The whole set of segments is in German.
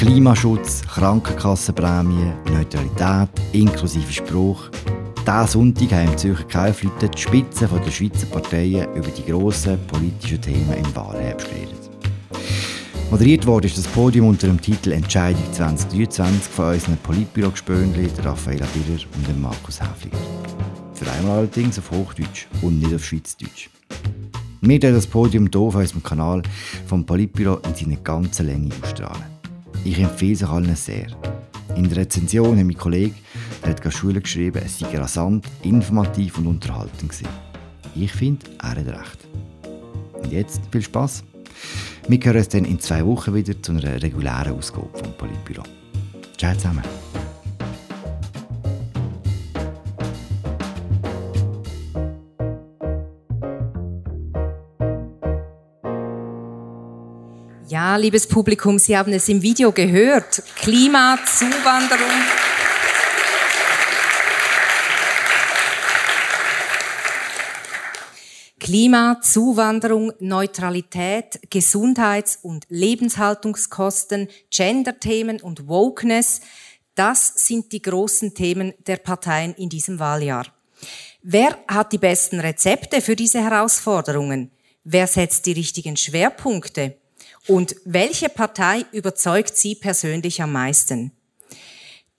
Klimaschutz, Krankenkassenprämie, Neutralität, inklusive Spruch. Diesen Sonntag haben im Zürcher Kaufleute die Spitzen der Schweizer Parteien über die grossen politischen Themen im Wahlherbst geredet. Moderiert wurde das Podium unter dem Titel Entscheidung 2023 von unseren Politbüro-Gespönli, Raffaella Diller und Markus Häfliger. Für einmal allerdings auf Hochdeutsch und nicht auf Schweizerdeutsch. Wir das Podium hier auf unserem Kanal vom Politbüro in seiner ganzen Länge ausstrahlen. Ich empfehle es allen sehr. In der Rezension hat mein Kollege, der hat Schule geschrieben, es sei rasant, informativ und unterhaltend gewesen. Ich finde, er hat recht. Und jetzt viel Spaß. Wir hören uns dann in zwei Wochen wieder zu einer regulären Ausgabe vom Politbüro. Ciao zusammen. Ja, liebes Publikum, Sie haben es im Video gehört. Klima, Zuwanderung. Klima, Zuwanderung, Neutralität, Gesundheits- und Lebenshaltungskosten, Gender-Themen und Wokeness, das sind die großen Themen der Parteien in diesem Wahljahr. Wer hat die besten Rezepte für diese Herausforderungen? Wer setzt die richtigen Schwerpunkte? Und welche Partei überzeugt Sie persönlich am meisten?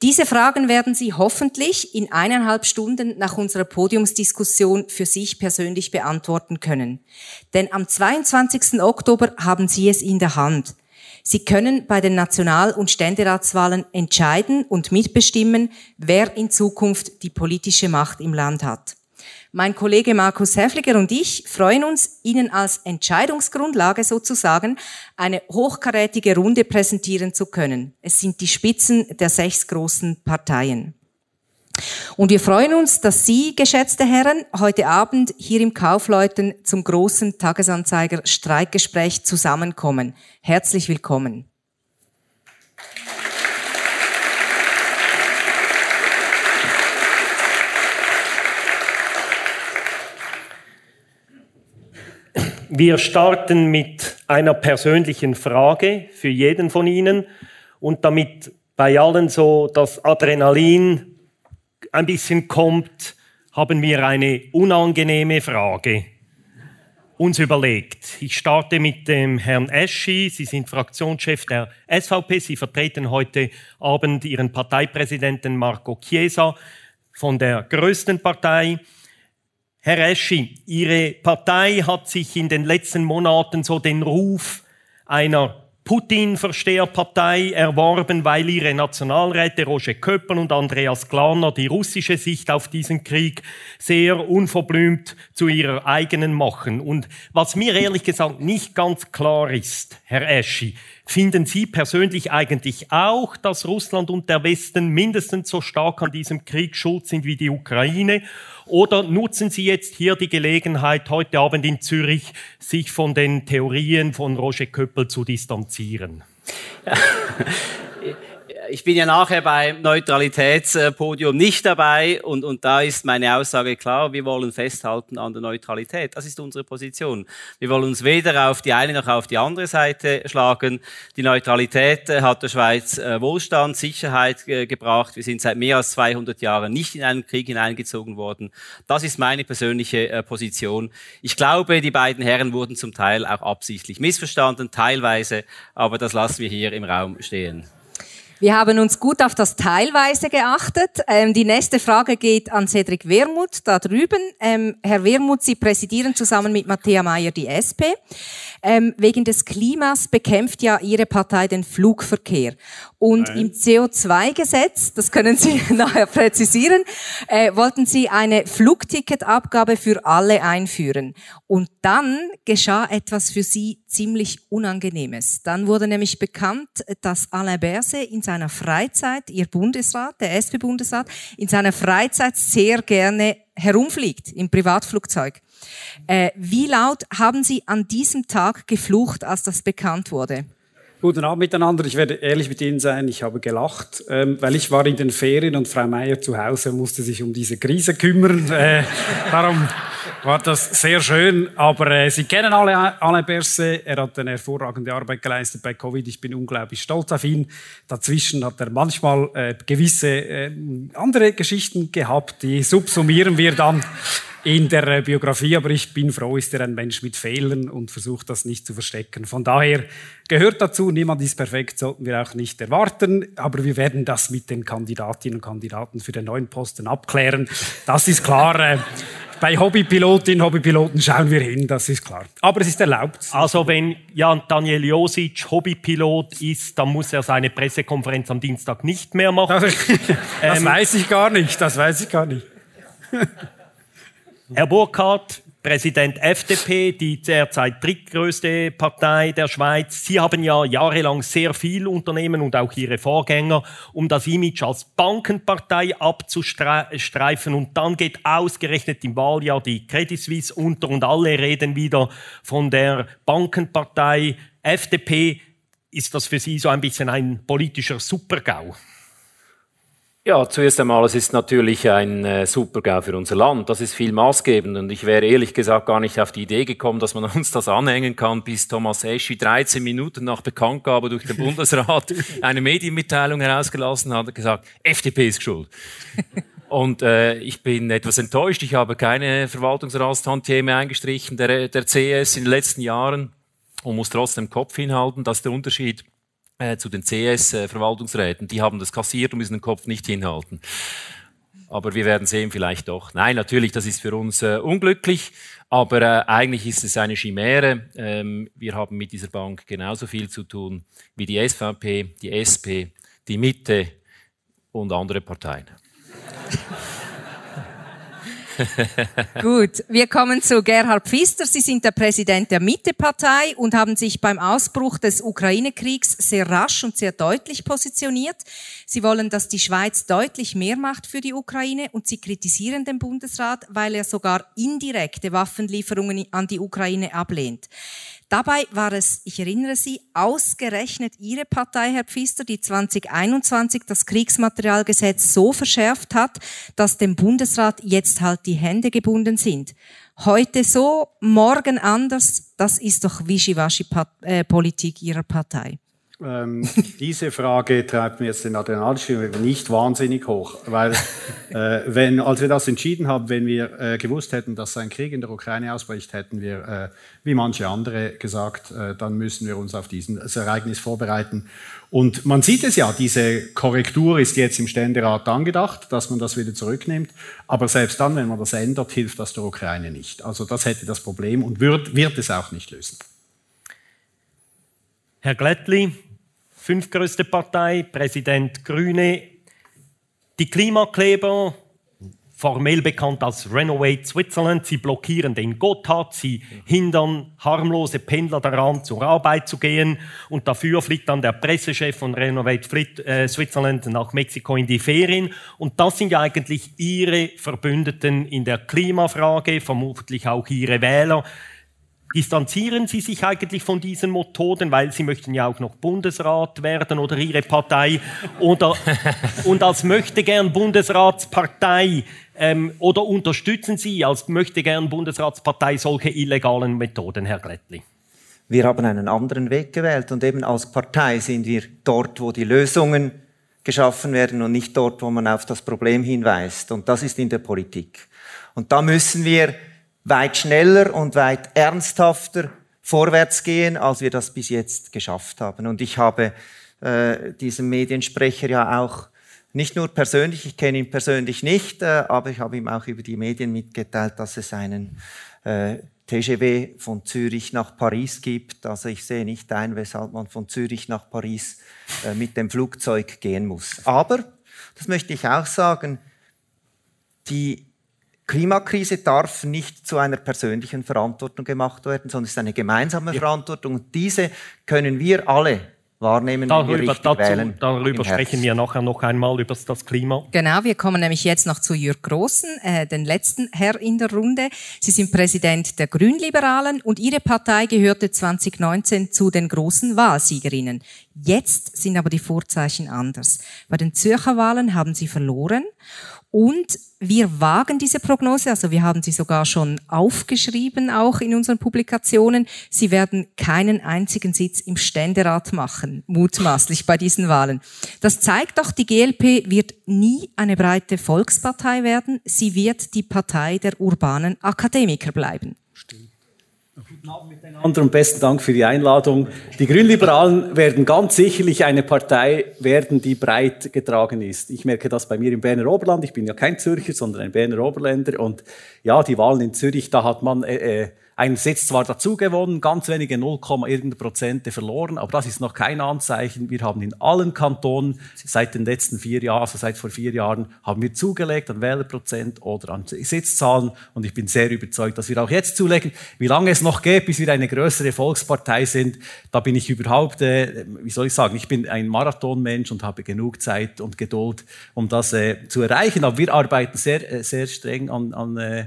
Diese Fragen werden Sie hoffentlich in eineinhalb Stunden nach unserer Podiumsdiskussion für sich persönlich beantworten können. Denn am 22. Oktober haben Sie es in der Hand. Sie können bei den National- und Ständeratswahlen entscheiden und mitbestimmen, wer in Zukunft die politische Macht im Land hat. Mein Kollege Markus Häfliger und ich freuen uns, Ihnen als Entscheidungsgrundlage sozusagen eine hochkarätige Runde präsentieren zu können. Es sind die Spitzen der sechs großen Parteien. Und wir freuen uns, dass Sie, geschätzte Herren, heute Abend hier im Kaufleuten zum großen Tagesanzeiger Streikgespräch zusammenkommen. Herzlich willkommen. Wir starten mit einer persönlichen Frage für jeden von Ihnen und damit bei allen so das Adrenalin ein bisschen kommt, haben wir eine unangenehme Frage uns überlegt. Ich starte mit dem Herrn Eschi. Sie sind Fraktionschef der SVP. Sie vertreten heute Abend Ihren Parteipräsidenten Marco Chiesa von der größten Partei. Herr Eschi, Ihre Partei hat sich in den letzten Monaten so den Ruf einer Putin-Versteherpartei erworben, weil ihre Nationalräte Roger Köppel und Andreas Glaner die russische Sicht auf diesen Krieg sehr unverblümt zu ihrer eigenen machen. Und was mir ehrlich gesagt nicht ganz klar ist, Herr Eschi, Finden Sie persönlich eigentlich auch, dass Russland und der Westen mindestens so stark an diesem Krieg schuld sind wie die Ukraine? Oder nutzen Sie jetzt hier die Gelegenheit, heute Abend in Zürich sich von den Theorien von Roger Köppel zu distanzieren? Ich bin ja nachher beim Neutralitätspodium nicht dabei und, und da ist meine Aussage klar, wir wollen festhalten an der Neutralität. Das ist unsere Position. Wir wollen uns weder auf die eine noch auf die andere Seite schlagen. Die Neutralität äh, hat der Schweiz äh, Wohlstand, Sicherheit äh, gebracht. Wir sind seit mehr als 200 Jahren nicht in einen Krieg hineingezogen worden. Das ist meine persönliche Position. Ich glaube, die beiden Herren wurden zum Teil auch absichtlich missverstanden, teilweise, aber das lassen wir hier im Raum stehen. Wir haben uns gut auf das Teilweise geachtet. Ähm, die nächste Frage geht an Cedric Wermuth da drüben. Ähm, Herr Wermuth, Sie präsidieren zusammen mit Matthäa Mayer die SP. Ähm, wegen des Klimas bekämpft ja Ihre Partei den Flugverkehr. Und Nein. im CO2-Gesetz, das können Sie nachher präzisieren, äh, wollten Sie eine Flugticketabgabe für alle einführen. Und dann geschah etwas für Sie ziemlich Unangenehmes. Dann wurde nämlich bekannt, dass Alain Berset in seiner Freizeit, Ihr Bundesrat, der SP-Bundesrat, in seiner Freizeit sehr gerne herumfliegt im Privatflugzeug. Äh, wie laut haben Sie an diesem Tag geflucht, als das bekannt wurde? Guten Abend miteinander. Ich werde ehrlich mit Ihnen sein. Ich habe gelacht, ähm, weil ich war in den Ferien und Frau Meier zu Hause musste sich um diese Krise kümmern. Äh, darum war das sehr schön. Aber äh, Sie kennen alle Alain Berset. Er hat eine hervorragende Arbeit geleistet bei Covid. Ich bin unglaublich stolz auf ihn. Dazwischen hat er manchmal äh, gewisse äh, andere Geschichten gehabt. Die subsumieren wir dann in der äh, Biografie, aber ich bin froh, ist er ein Mensch mit Fehlern und versucht das nicht zu verstecken. Von daher gehört dazu, niemand ist perfekt, sollten wir auch nicht erwarten, aber wir werden das mit den Kandidatinnen und Kandidaten für den neuen Posten abklären. Das ist klar. Äh, bei Hobbypilotinnen, Hobbypiloten schauen wir hin, das ist klar. Aber es ist erlaubt. Also wenn Jan Daniel Josic Hobbypilot ist, dann muss er seine Pressekonferenz am Dienstag nicht mehr machen. Das, das ähm, weiß ich gar nicht, das weiß ich gar nicht. Herr Burkhardt, Präsident FDP, die derzeit drittgrößte Partei der Schweiz. Sie haben ja jahrelang sehr viel unternehmen und auch Ihre Vorgänger, um das Image als Bankenpartei abzustreifen. Und dann geht ausgerechnet im Wahljahr die Credit Suisse unter und alle reden wieder von der Bankenpartei FDP. Ist das für Sie so ein bisschen ein politischer Supergau? Ja, zuerst einmal, es ist natürlich ein äh, Supergau für unser Land. Das ist viel maßgebend und ich wäre ehrlich gesagt gar nicht auf die Idee gekommen, dass man uns das anhängen kann, bis Thomas Eschi 13 Minuten nach Bekanntgabe durch den Bundesrat eine Medienmitteilung herausgelassen hat und gesagt, FDP ist schuld. Und äh, ich bin etwas enttäuscht. Ich habe keine Verwaltungsratstantieme eingestrichen der, der CS in den letzten Jahren und muss trotzdem Kopf hinhalten. Das ist der Unterschied äh, zu den CS-Verwaltungsräten. Die haben das kassiert und müssen den Kopf nicht hinhalten. Aber wir werden sehen, vielleicht doch. Nein, natürlich, das ist für uns äh, unglücklich, aber äh, eigentlich ist es eine Chimäre. Ähm, wir haben mit dieser Bank genauso viel zu tun wie die SVP, die SP, die Mitte und andere Parteien. Gut, wir kommen zu Gerhard Pfister. Sie sind der Präsident der Mittepartei und haben sich beim Ausbruch des Ukraine-Kriegs sehr rasch und sehr deutlich positioniert. Sie wollen, dass die Schweiz deutlich mehr macht für die Ukraine und sie kritisieren den Bundesrat, weil er sogar indirekte Waffenlieferungen an die Ukraine ablehnt. Dabei war es, ich erinnere Sie, ausgerechnet Ihre Partei, Herr Pfister, die 2021 das Kriegsmaterialgesetz so verschärft hat, dass dem Bundesrat jetzt halt die Hände gebunden sind. Heute so, morgen anders, das ist doch Wischiwaschi-Politik Ihrer Partei. Ähm, diese Frage treibt mir jetzt den Adrenalspiegel nicht wahnsinnig hoch, weil äh, wenn, als wir das entschieden haben, wenn wir äh, gewusst hätten, dass ein Krieg in der Ukraine ausbricht, hätten wir, äh, wie manche andere, gesagt, äh, dann müssen wir uns auf dieses Ereignis vorbereiten. Und man sieht es ja, diese Korrektur ist jetzt im Ständerat angedacht, dass man das wieder zurücknimmt. Aber selbst dann, wenn man das ändert, hilft das der Ukraine nicht. Also das hätte das Problem und wird, wird es auch nicht lösen. Herr Glättli, fünftgrößte Partei, Präsident Grüne. Die Klimakleber, formell bekannt als Renovate Switzerland, sie blockieren den Gotthard, sie hindern harmlose Pendler daran, zur Arbeit zu gehen. Und dafür fliegt dann der Pressechef von Renovate äh, Switzerland nach Mexiko in die Ferien. Und das sind ja eigentlich ihre Verbündeten in der Klimafrage, vermutlich auch ihre Wähler distanzieren Sie sich eigentlich von diesen Methoden, weil Sie möchten ja auch noch Bundesrat werden oder Ihre Partei oder und als möchte gern Bundesratspartei ähm, oder unterstützen Sie als möchte gern Bundesratspartei solche illegalen Methoden, Herr Glättli? Wir haben einen anderen Weg gewählt und eben als Partei sind wir dort, wo die Lösungen geschaffen werden und nicht dort, wo man auf das Problem hinweist. Und das ist in der Politik. Und da müssen wir weit schneller und weit ernsthafter vorwärts gehen, als wir das bis jetzt geschafft haben. Und ich habe äh, diesem Mediensprecher ja auch nicht nur persönlich, ich kenne ihn persönlich nicht, äh, aber ich habe ihm auch über die Medien mitgeteilt, dass es einen äh, TGV von Zürich nach Paris gibt. Also ich sehe nicht ein, weshalb man von Zürich nach Paris äh, mit dem Flugzeug gehen muss. Aber, das möchte ich auch sagen, die Klimakrise darf nicht zu einer persönlichen Verantwortung gemacht werden, sondern es ist eine gemeinsame ja. Verantwortung. Und diese können wir alle wahrnehmen, darüber, dazu, wählen. Darüber sprechen wir nachher noch einmal über das Klima. Genau, wir kommen nämlich jetzt noch zu Jürg Großen, äh, den letzten Herr in der Runde. Sie sind Präsident der Grünliberalen und Ihre Partei gehörte 2019 zu den großen Wahlsiegerinnen. Jetzt sind aber die Vorzeichen anders. Bei den Zürcher Wahlen haben Sie verloren Und wir wagen diese Prognose, also wir haben sie sogar schon aufgeschrieben, auch in unseren Publikationen. Sie werden keinen einzigen Sitz im Ständerat machen, mutmaßlich bei diesen Wahlen. Das zeigt doch, die GLP wird nie eine breite Volkspartei werden. Sie wird die Partei der urbanen Akademiker bleiben. Guten Abend miteinander und besten Dank für die Einladung. Die Grünliberalen werden ganz sicherlich eine Partei werden, die breit getragen ist. Ich merke das bei mir im Berner Oberland. Ich bin ja kein Zürcher, sondern ein Berner Oberländer. Und ja, die Wahlen in Zürich, da hat man äh, einen Sitz zwar dazu gewonnen, ganz wenige 0, irgendeine Prozente verloren, aber das ist noch kein Anzeichen. Wir haben in allen Kantonen seit den letzten vier Jahren, also seit vor vier Jahren, haben wir zugelegt an Wählerprozent oder an Sitzzahlen und ich bin sehr überzeugt, dass wir auch jetzt zulegen. Wie lange es noch geht, bis wir eine größere Volkspartei sind, da bin ich überhaupt, äh, wie soll ich sagen, ich bin ein Marathonmensch und habe genug Zeit und Geduld, um das äh, zu erreichen. Aber wir arbeiten sehr, äh, sehr streng an, an äh,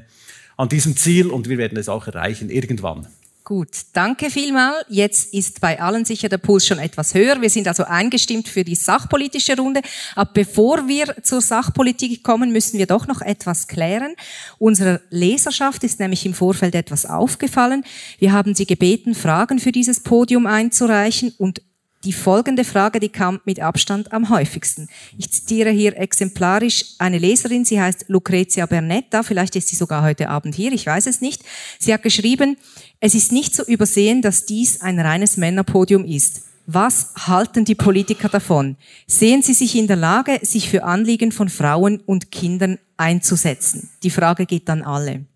an diesem Ziel und wir werden es auch erreichen irgendwann. Gut, danke vielmal. Jetzt ist bei allen sicher der Puls schon etwas höher. Wir sind also eingestimmt für die sachpolitische Runde. Aber bevor wir zur Sachpolitik kommen, müssen wir doch noch etwas klären. Unserer Leserschaft ist nämlich im Vorfeld etwas aufgefallen. Wir haben sie gebeten, Fragen für dieses Podium einzureichen und die folgende Frage, die kam mit Abstand am häufigsten. Ich zitiere hier exemplarisch eine Leserin, sie heißt Lucrezia Bernetta, vielleicht ist sie sogar heute Abend hier, ich weiß es nicht. Sie hat geschrieben, es ist nicht zu übersehen, dass dies ein reines Männerpodium ist. Was halten die Politiker davon? Sehen sie sich in der Lage, sich für Anliegen von Frauen und Kindern einzusetzen? Die Frage geht an alle.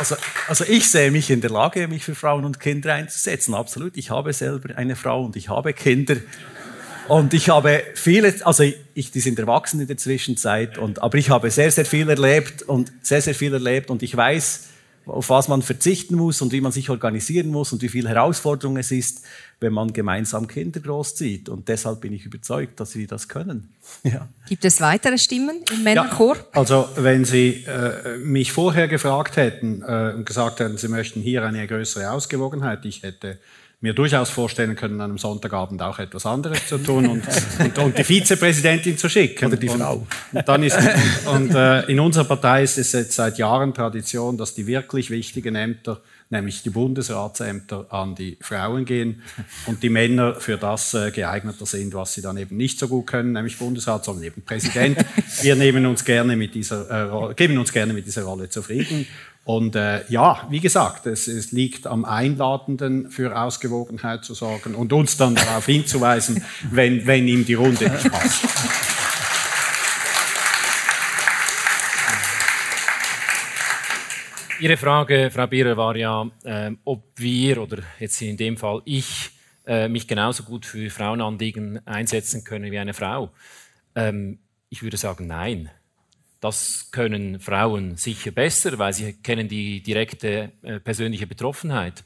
Also, also ich sehe mich in der Lage, mich für Frauen und Kinder einzusetzen. Absolut. Ich habe selber eine Frau und ich habe Kinder. Und ich habe viele, also ich, die sind erwachsen in der Zwischenzeit, und, aber ich habe sehr, sehr viel erlebt und sehr, sehr viel erlebt und ich weiß, auf was man verzichten muss und wie man sich organisieren muss und wie viel Herausforderung es ist, wenn man gemeinsam Kinder großzieht. Und deshalb bin ich überzeugt, dass sie das können. Ja. Gibt es weitere Stimmen im Männerchor? Ja, also wenn Sie äh, mich vorher gefragt hätten äh, und gesagt hätten, Sie möchten hier eine größere Ausgewogenheit, ich hätte mir durchaus vorstellen können, an einem Sonntagabend auch etwas anderes zu tun und, und, und die Vizepräsidentin zu schicken. Oder die Frau. Und, dann ist, und äh, in unserer Partei ist es jetzt seit Jahren Tradition, dass die wirklich wichtigen Ämter, nämlich die Bundesratsämter, an die Frauen gehen und die Männer für das äh, geeigneter sind, was sie dann eben nicht so gut können, nämlich Bundesrat, sondern eben Präsident. Wir nehmen uns gerne mit dieser, äh, geben uns gerne mit dieser Rolle zufrieden. Und äh, ja, wie gesagt, es, es, liegt am Einladenden für Ausgewogenheit zu sorgen und uns dann darauf hinzuweisen, wenn, wenn ihm die Runde nicht passt. Ihre Frage, Frau Bierer, war ja, äh, ob wir oder jetzt in dem Fall ich äh, mich genauso gut für Frauenanliegen einsetzen können wie eine Frau. Ähm, ich würde sagen, nein. Das können Frauen sicher besser, weil sie kennen die direkte äh, persönliche Betroffenheit.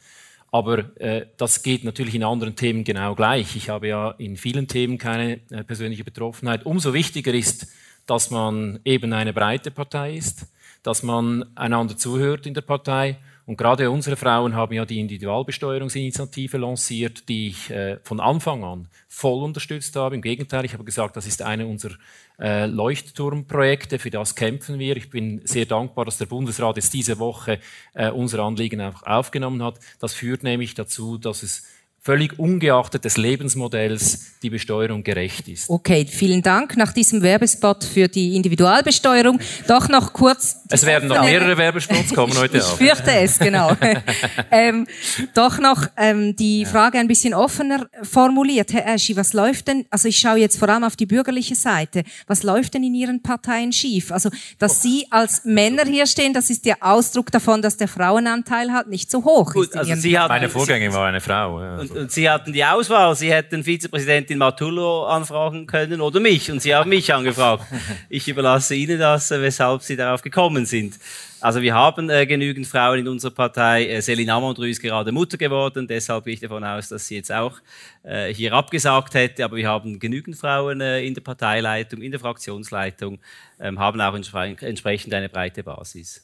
Aber äh, das geht natürlich in anderen Themen genau gleich. Ich habe ja in vielen Themen keine äh, persönliche Betroffenheit. Umso wichtiger ist, dass man eben eine breite Partei ist, dass man einander zuhört in der Partei. Und gerade unsere Frauen haben ja die Individualbesteuerungsinitiative lanciert, die ich äh, von Anfang an voll unterstützt habe. Im Gegenteil, ich habe gesagt, das ist eine unserer äh, Leuchtturmprojekte, für das kämpfen wir. Ich bin sehr dankbar, dass der Bundesrat jetzt diese Woche äh, unser Anliegen einfach aufgenommen hat. Das führt nämlich dazu, dass es völlig ungeachtet des Lebensmodells die Besteuerung gerecht ist. Okay, vielen Dank nach diesem Werbespot für die Individualbesteuerung. Doch noch kurz. Es werden noch mehrere Werbespots kommen heute Ich fürchte es, genau. ähm, doch noch ähm, die Frage ein bisschen offener formuliert. Herr Eschi, was läuft denn, also ich schaue jetzt vor allem auf die bürgerliche Seite, was läuft denn in Ihren Parteien schief? Also, dass Sie als Männer hier stehen, das ist der Ausdruck davon, dass der Frauenanteil halt nicht so hoch Gut, ist. Also Sie haben, Meine Vorgängerin war eine Frau. Ja, also. Und Sie hatten die Auswahl. Sie hätten Vizepräsidentin Martullo anfragen können oder mich. Und Sie haben mich angefragt. Ich überlasse Ihnen das, äh, weshalb Sie darauf gekommen sind. Also wir haben äh, genügend Frauen in unserer Partei. Äh, Selina Amondru ist gerade Mutter geworden, deshalb gehe ich davon aus, dass sie jetzt auch äh, hier abgesagt hätte. Aber wir haben genügend Frauen äh, in der Parteileitung, in der Fraktionsleitung, ähm, haben auch entsprechend eine breite Basis.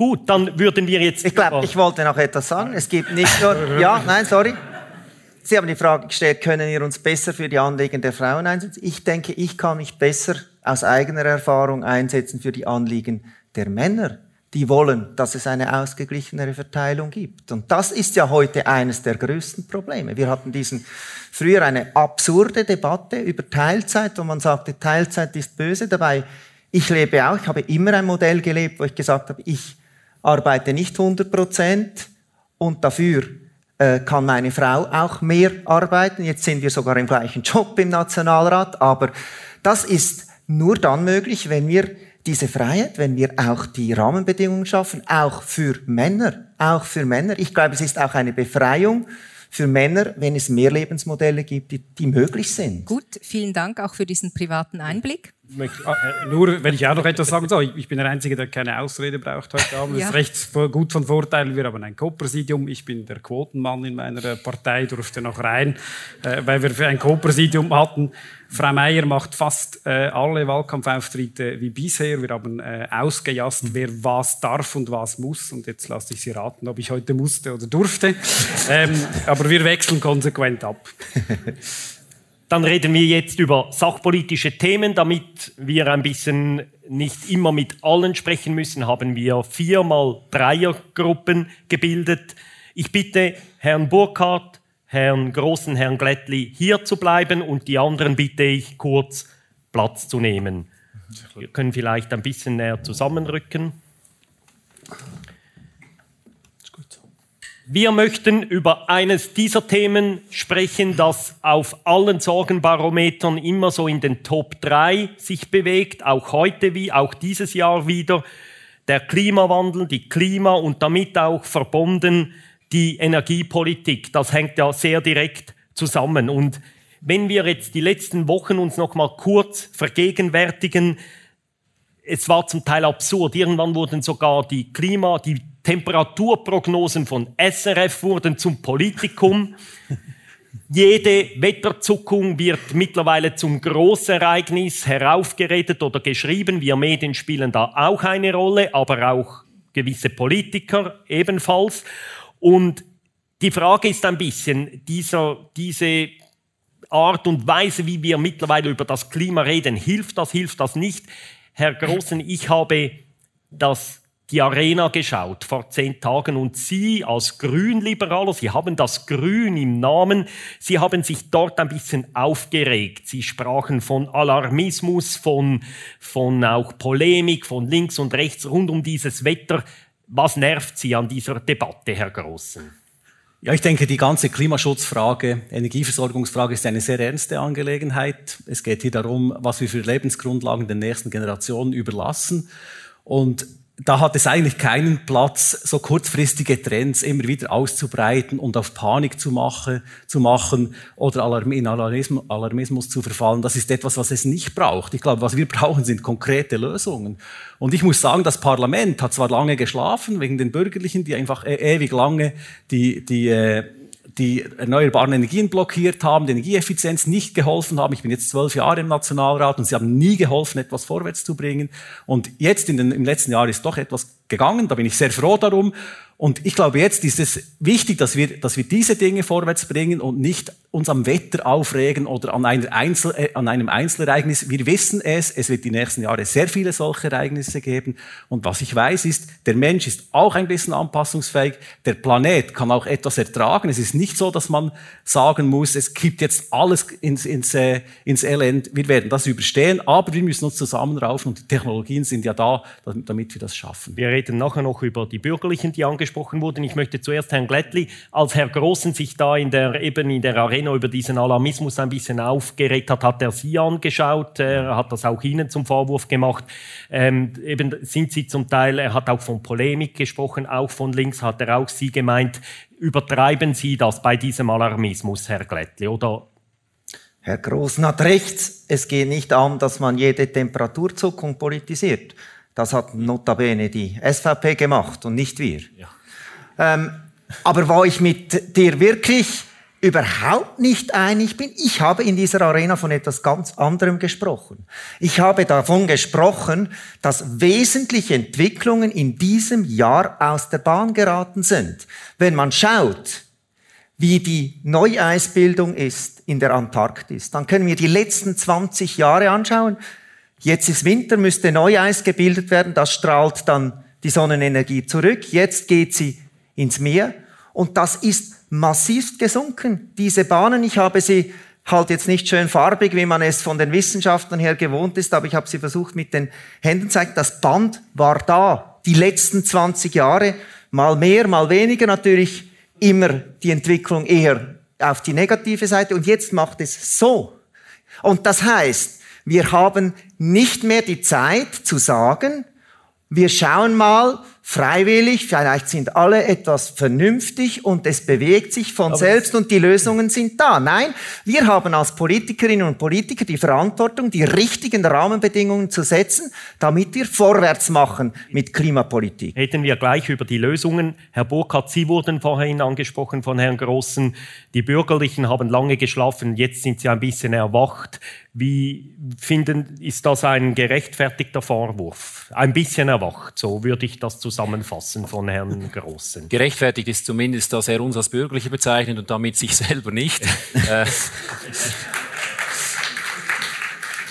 Gut, dann würden wir jetzt. Ich glaube, ich wollte noch etwas sagen. Es gibt nicht nur. Ja, nein, sorry. Sie haben die Frage gestellt, können wir uns besser für die Anliegen der Frauen einsetzen? Ich denke, ich kann mich besser aus eigener Erfahrung einsetzen für die Anliegen der Männer die wollen, dass es eine ausgeglichenere Verteilung gibt. Und das ist ja heute eines der größten Probleme. Wir hatten diesen früher eine absurde Debatte über Teilzeit, wo man sagte, Teilzeit ist böse. Dabei, ich lebe auch, ich habe immer ein Modell gelebt, wo ich gesagt habe, ich arbeite nicht 100 Prozent und dafür äh, kann meine Frau auch mehr arbeiten. Jetzt sind wir sogar im gleichen Job im Nationalrat, aber das ist nur dann möglich, wenn wir diese Freiheit, wenn wir auch die Rahmenbedingungen schaffen, auch für Männer, auch für Männer. Ich glaube, es ist auch eine Befreiung für Männer, wenn es mehr Lebensmodelle gibt, die, die möglich sind. Gut, vielen Dank auch für diesen privaten Einblick. Äh, nur, wenn ich auch noch etwas sagen soll, ich bin der Einzige, der keine Ausrede braucht heute Abend. Das ja. ist recht gut von Vorteil. Wir haben ein Co-Präsidium. Ich bin der Quotenmann in meiner Partei, durfte noch rein, äh, weil wir ein Co-Präsidium hatten. Frau Meier macht fast äh, alle Wahlkampfauftritte wie bisher. Wir haben äh, ausgejasst, wer was darf und was muss. Und jetzt lasse ich Sie raten, ob ich heute musste oder durfte. Ähm, aber wir wechseln konsequent ab. Dann reden wir jetzt über sachpolitische Themen. Damit wir ein bisschen nicht immer mit allen sprechen müssen, haben wir viermal Dreiergruppen gebildet. Ich bitte Herrn Burkhardt, Herrn Großen, Herrn Glättli hier zu bleiben und die anderen bitte ich kurz Platz zu nehmen. Wir können vielleicht ein bisschen näher zusammenrücken. Wir möchten über eines dieser Themen sprechen, das auf allen Sorgenbarometern immer so in den Top 3 sich bewegt, auch heute wie auch dieses Jahr wieder. Der Klimawandel, die Klima und damit auch verbunden die Energiepolitik. Das hängt ja sehr direkt zusammen. Und wenn wir jetzt die letzten Wochen uns noch mal kurz vergegenwärtigen, es war zum Teil absurd. Irgendwann wurden sogar die Klima, die Temperaturprognosen von SRF wurden zum Politikum. Jede Wetterzuckung wird mittlerweile zum Großereignis heraufgeredet oder geschrieben. Wir Medien spielen da auch eine Rolle, aber auch gewisse Politiker ebenfalls. Und die Frage ist ein bisschen, dieser, diese Art und Weise, wie wir mittlerweile über das Klima reden, hilft das, hilft das nicht? Herr Großen, ich habe das die Arena geschaut vor zehn Tagen und Sie als Grünliberaler, Sie haben das Grün im Namen, Sie haben sich dort ein bisschen aufgeregt. Sie sprachen von Alarmismus, von, von auch Polemik, von links und rechts rund um dieses Wetter. Was nervt Sie an dieser Debatte, Herr Großen? Ja, ich denke, die ganze Klimaschutzfrage, Energieversorgungsfrage ist eine sehr ernste Angelegenheit. Es geht hier darum, was wir für Lebensgrundlagen den nächsten Generationen überlassen. Und da hat es eigentlich keinen Platz, so kurzfristige Trends immer wieder auszubreiten und auf Panik zu, mache, zu machen oder in Alarmismus, zu verfallen. Das ist etwas, was es nicht braucht. Ich glaube, was wir brauchen, sind konkrete Lösungen. Und ich muss sagen, das Parlament hat zwar lange geschlafen, wegen den Bürgerlichen, die einfach e ewig lange die, die äh, die erneuerbaren Energien blockiert haben, die Energieeffizienz nicht geholfen haben. Ich bin jetzt zwölf Jahre im Nationalrat und sie haben nie geholfen, etwas vorwärts zu bringen. Und jetzt den, im letzten Jahr ist doch etwas gegangen. Da bin ich sehr froh darum. Und ich glaube, jetzt ist es wichtig, dass wir, dass wir diese Dinge vorwärts bringen und nicht uns am Wetter aufregen oder an, einer Einzel, äh, an einem Einzelereignis. Wir wissen es, es wird die nächsten Jahre sehr viele solche Ereignisse geben. Und was ich weiß ist, der Mensch ist auch ein bisschen anpassungsfähig. Der Planet kann auch etwas ertragen. Es ist nicht so, dass man sagen muss, es kippt jetzt alles ins, ins, äh, ins Elend. Wir werden das überstehen, aber wir müssen uns zusammenraufen und die Technologien sind ja da, damit wir das schaffen. Wir reden nachher noch über die Bürgerlichen, die angesprochen angesprochen wurden. Ich möchte zuerst Herrn Glättli, als Herr Großen sich da in der, eben in der Arena über diesen Alarmismus ein bisschen aufgeregt hat, hat er Sie angeschaut, er hat das auch Ihnen zum Vorwurf gemacht. Ähm, eben sind Sie zum Teil, er hat auch von Polemik gesprochen, auch von links hat er auch Sie gemeint. Übertreiben Sie das bei diesem Alarmismus, Herr Glättli, oder Herr Großen hat recht. Es geht nicht an, dass man jede Temperaturzuckung politisiert. Das hat notabene die SVP gemacht und nicht wir. Ja. Ähm, aber wo ich mit dir wirklich überhaupt nicht einig bin, ich habe in dieser Arena von etwas ganz anderem gesprochen. Ich habe davon gesprochen, dass wesentliche Entwicklungen in diesem Jahr aus der Bahn geraten sind. Wenn man schaut, wie die Neueisbildung ist in der Antarktis, dann können wir die letzten 20 Jahre anschauen. Jetzt ist Winter, müsste Neueis gebildet werden, das strahlt dann die Sonnenenergie zurück. Jetzt geht sie ins Meer und das ist massiv gesunken. Diese Bahnen, ich habe sie halt jetzt nicht schön farbig, wie man es von den Wissenschaftlern her gewohnt ist, aber ich habe sie versucht mit den Händen zu zeigen. Das Band war da, die letzten 20 Jahre, mal mehr, mal weniger natürlich immer die Entwicklung eher auf die negative Seite und jetzt macht es so. Und das heißt, wir haben nicht mehr die Zeit zu sagen, wir schauen mal, freiwillig, vielleicht sind alle etwas vernünftig und es bewegt sich von Aber selbst und die Lösungen sind da. Nein, wir haben als Politikerinnen und Politiker die Verantwortung, die richtigen Rahmenbedingungen zu setzen, damit wir vorwärts machen mit Klimapolitik. Reden wir gleich über die Lösungen. Herr Burkhardt, Sie wurden vorhin angesprochen von Herrn Grossen. Die Bürgerlichen haben lange geschlafen, jetzt sind sie ein bisschen erwacht. Wie finden, ist das ein gerechtfertigter Vorwurf? Ein bisschen erwacht, so würde ich das zusammenfassen von Herrn Grossen. Gerechtfertigt ist zumindest, dass er uns als Bürgerliche bezeichnet und damit sich selber nicht. Äh,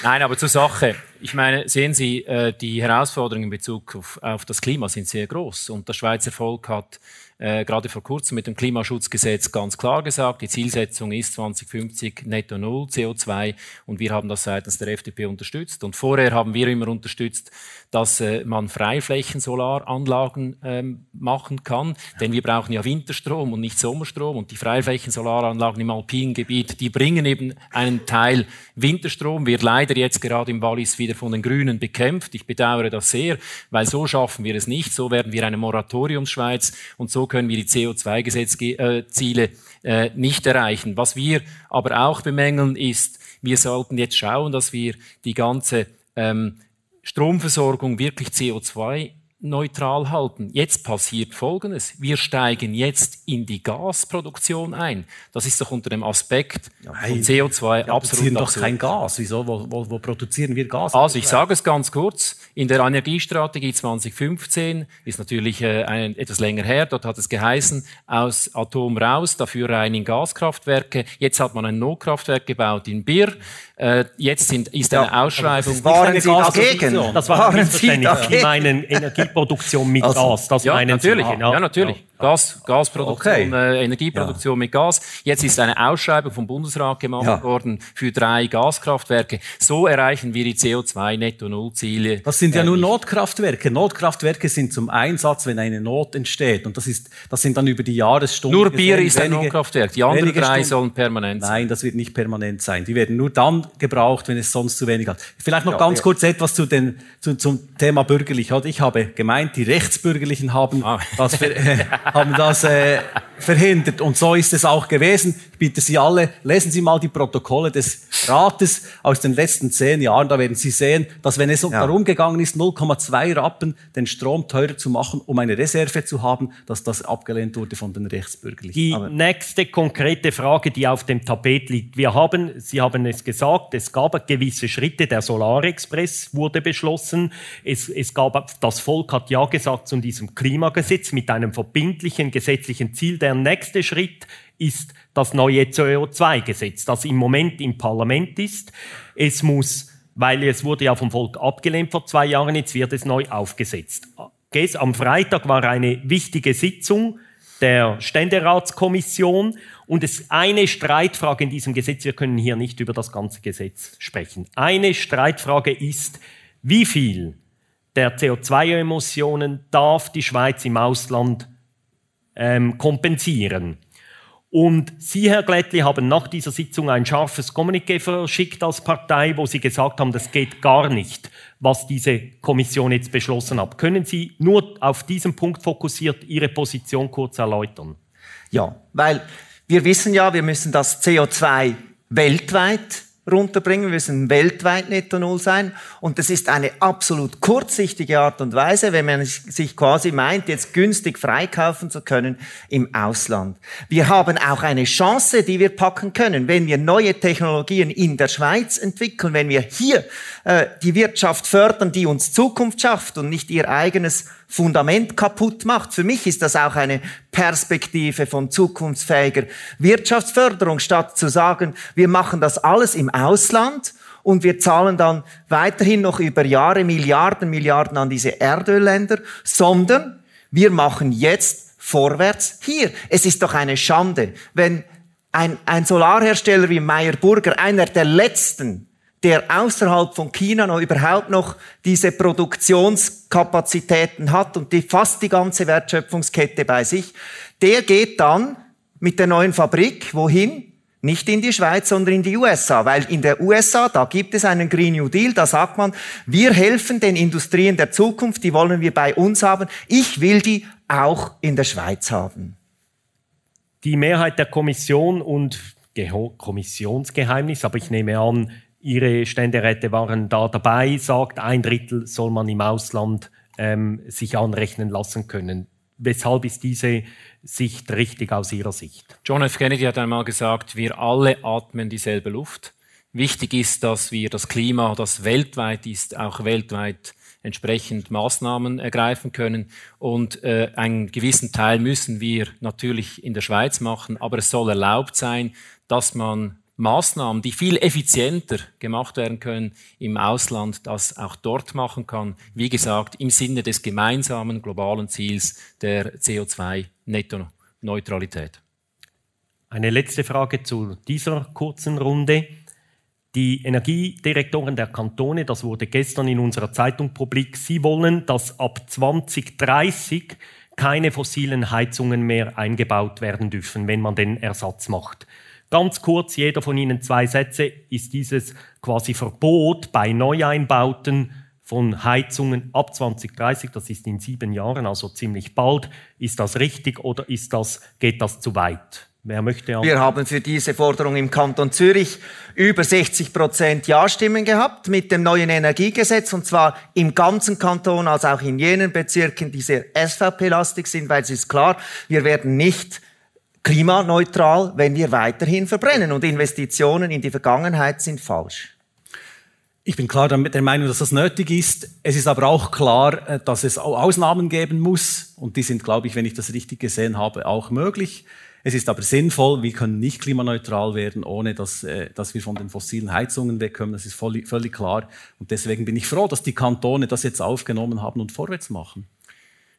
Nein, aber zur Sache. Ich meine, sehen Sie, äh, die Herausforderungen in Bezug auf, auf das Klima sind sehr groß. Und das Schweizer Volk hat äh, gerade vor kurzem mit dem Klimaschutzgesetz ganz klar gesagt, die Zielsetzung ist 2050 netto null CO2 und wir haben das seitens der FDP unterstützt. Und vorher haben wir immer unterstützt, dass äh, man Freiflächen-Solaranlagen ähm, machen kann, denn wir brauchen ja Winterstrom und nicht Sommerstrom und die Freiflächen-Solaranlagen im alpinen Gebiet, die bringen eben einen Teil Winterstrom, wird leider jetzt gerade im Wallis wieder von den Grünen bekämpft. Ich bedauere das sehr, weil so schaffen wir es nicht, so werden wir eine Moratoriumsschweiz und so können wir die CO2-Gesetzziele äh, nicht erreichen. Was wir aber auch bemängeln ist, wir sollten jetzt schauen, dass wir die ganze ähm, Stromversorgung wirklich CO2 neutral halten. Jetzt passiert Folgendes. Wir steigen jetzt in die Gasproduktion ein. Das ist doch unter dem Aspekt Nein, von CO2 wir absolut doch kein Gas. Wieso? Wo, wo, wo, produzieren wir Gas? Also ich sage es ganz kurz. In der Energiestrategie 2015 ist natürlich äh, ein, etwas länger her. Dort hat es geheißen, aus Atom raus, dafür rein in Gaskraftwerke. Jetzt hat man ein Notkraftwerk gebaut in Bir. Äh, jetzt sind, ist eine ja, Ausschreibung. Waren Sie dagegen? Das war ein Missverständnis. Sie meinen Energieproduktion mit also, Gas. Das ja, meinen natürlich. Sie. Ja, ja natürlich. Gas, Gasproduktion, okay. äh, Energieproduktion ja. mit Gas. Jetzt ist eine Ausschreibung vom Bundesrat gemacht ja. worden für drei Gaskraftwerke. So erreichen wir die CO2-Netto-Null-Ziele. Das sind ja äh, nur Notkraftwerke. Notkraftwerke sind zum Einsatz, wenn eine Not entsteht. Und das, ist, das sind dann über die Jahresstunden. Nur Bier ist ein Notkraftwerk. Die anderen drei Stunden. sollen permanent sein. Nein, das wird nicht permanent sein. Die werden nur dann gebraucht, wenn es sonst zu wenig hat. Vielleicht noch ja, ganz kurz etwas zu den, zu, zum Thema bürgerlich. Ich habe gemeint, die Rechtsbürgerlichen haben ah. das für, haben das äh, verhindert. Und so ist es auch gewesen. Ich bitte Sie alle, lesen Sie mal die Protokolle des Rates aus den letzten zehn Jahren. Da werden Sie sehen, dass wenn es ja. darum gegangen ist, 0,2 Rappen den Strom teurer zu machen, um eine Reserve zu haben, dass das abgelehnt wurde von den Rechtsbürgerlichen. Die Aber nächste konkrete Frage, die auf dem Tapet liegt. Wir haben, Sie haben es gesagt, es gab gewisse Schritte. Der Solarexpress wurde beschlossen. Es, es gab, das Volk hat ja gesagt zu diesem Klimagesetz mit einem verbindlichen gesetzlichen Ziel der nächste Schritt ist das neue CO2-Gesetz, das im Moment im Parlament ist. Es muss, weil es wurde ja vom Volk abgelehnt vor zwei Jahren, jetzt wird es neu aufgesetzt. Am Freitag war eine wichtige Sitzung der Ständeratskommission und es eine Streitfrage in diesem Gesetz, wir können hier nicht über das ganze Gesetz sprechen. Eine Streitfrage ist, wie viel der CO2-Emissionen darf die Schweiz im Ausland ähm, kompensieren. Und Sie, Herr Glättli, haben nach dieser Sitzung ein scharfes Kommuniqué verschickt als Partei, wo Sie gesagt haben, das geht gar nicht, was diese Kommission jetzt beschlossen hat. Können Sie nur auf diesen Punkt fokussiert Ihre Position kurz erläutern? Ja, weil wir wissen ja, wir müssen das CO2 weltweit runterbringen. Wir müssen weltweit netto Null sein. Und das ist eine absolut kurzsichtige Art und Weise, wenn man sich quasi meint, jetzt günstig freikaufen zu können im Ausland. Wir haben auch eine Chance, die wir packen können, wenn wir neue Technologien in der Schweiz entwickeln, wenn wir hier äh, die Wirtschaft fördern, die uns Zukunft schafft und nicht ihr eigenes Fundament kaputt macht. Für mich ist das auch eine Perspektive von zukunftsfähiger Wirtschaftsförderung, statt zu sagen, wir machen das alles im Ausland und wir zahlen dann weiterhin noch über Jahre Milliarden, Milliarden an diese Erdölländer, sondern wir machen jetzt vorwärts hier. Es ist doch eine Schande, wenn ein, ein Solarhersteller wie Meyer Burger, einer der letzten, der außerhalb von China noch überhaupt noch diese Produktionskapazitäten hat und die fast die ganze Wertschöpfungskette bei sich, der geht dann mit der neuen Fabrik wohin? Nicht in die Schweiz, sondern in die USA, weil in der USA, da gibt es einen Green New Deal, da sagt man, wir helfen den Industrien der Zukunft, die wollen wir bei uns haben. Ich will die auch in der Schweiz haben. Die Mehrheit der Kommission und Kommissionsgeheimnis, aber ich nehme an, Ihre Ständeräte waren da dabei, sagt, ein Drittel soll man im Ausland ähm, sich anrechnen lassen können. Weshalb ist diese Sicht richtig aus Ihrer Sicht? John F. Kennedy hat einmal gesagt, wir alle atmen dieselbe Luft. Wichtig ist, dass wir das Klima, das weltweit ist, auch weltweit entsprechend Maßnahmen ergreifen können. Und äh, einen gewissen Teil müssen wir natürlich in der Schweiz machen, aber es soll erlaubt sein, dass man Maßnahmen, die viel effizienter gemacht werden können im Ausland, das auch dort machen kann. Wie gesagt, im Sinne des gemeinsamen globalen Ziels der CO2-Netto-Neutralität. Eine letzte Frage zu dieser kurzen Runde. Die Energiedirektoren der Kantone, das wurde gestern in unserer Zeitung publik, sie wollen, dass ab 2030 keine fossilen Heizungen mehr eingebaut werden dürfen, wenn man den Ersatz macht. Ganz kurz, jeder von Ihnen zwei Sätze, ist dieses quasi Verbot bei Neueinbauten von Heizungen ab 2030, das ist in sieben Jahren, also ziemlich bald. Ist das richtig oder ist das, geht das zu weit? Wer möchte antworten? Wir haben für diese Forderung im Kanton Zürich über 60 Prozent Ja-Stimmen gehabt mit dem neuen Energiegesetz und zwar im ganzen Kanton, als auch in jenen Bezirken, die sehr SVP-lastig sind, weil es ist klar, wir werden nicht klimaneutral, wenn wir weiterhin verbrennen. Und Investitionen in die Vergangenheit sind falsch. Ich bin klar der Meinung, dass das nötig ist. Es ist aber auch klar, äh, dass es Ausnahmen geben muss. Und die sind, glaube ich, wenn ich das richtig gesehen habe, auch möglich. Es ist aber sinnvoll, wir können nicht klimaneutral werden, ohne dass, äh, dass wir von den fossilen Heizungen wegkommen. Das ist völlig, völlig klar. Und deswegen bin ich froh, dass die Kantone das jetzt aufgenommen haben und vorwärts machen.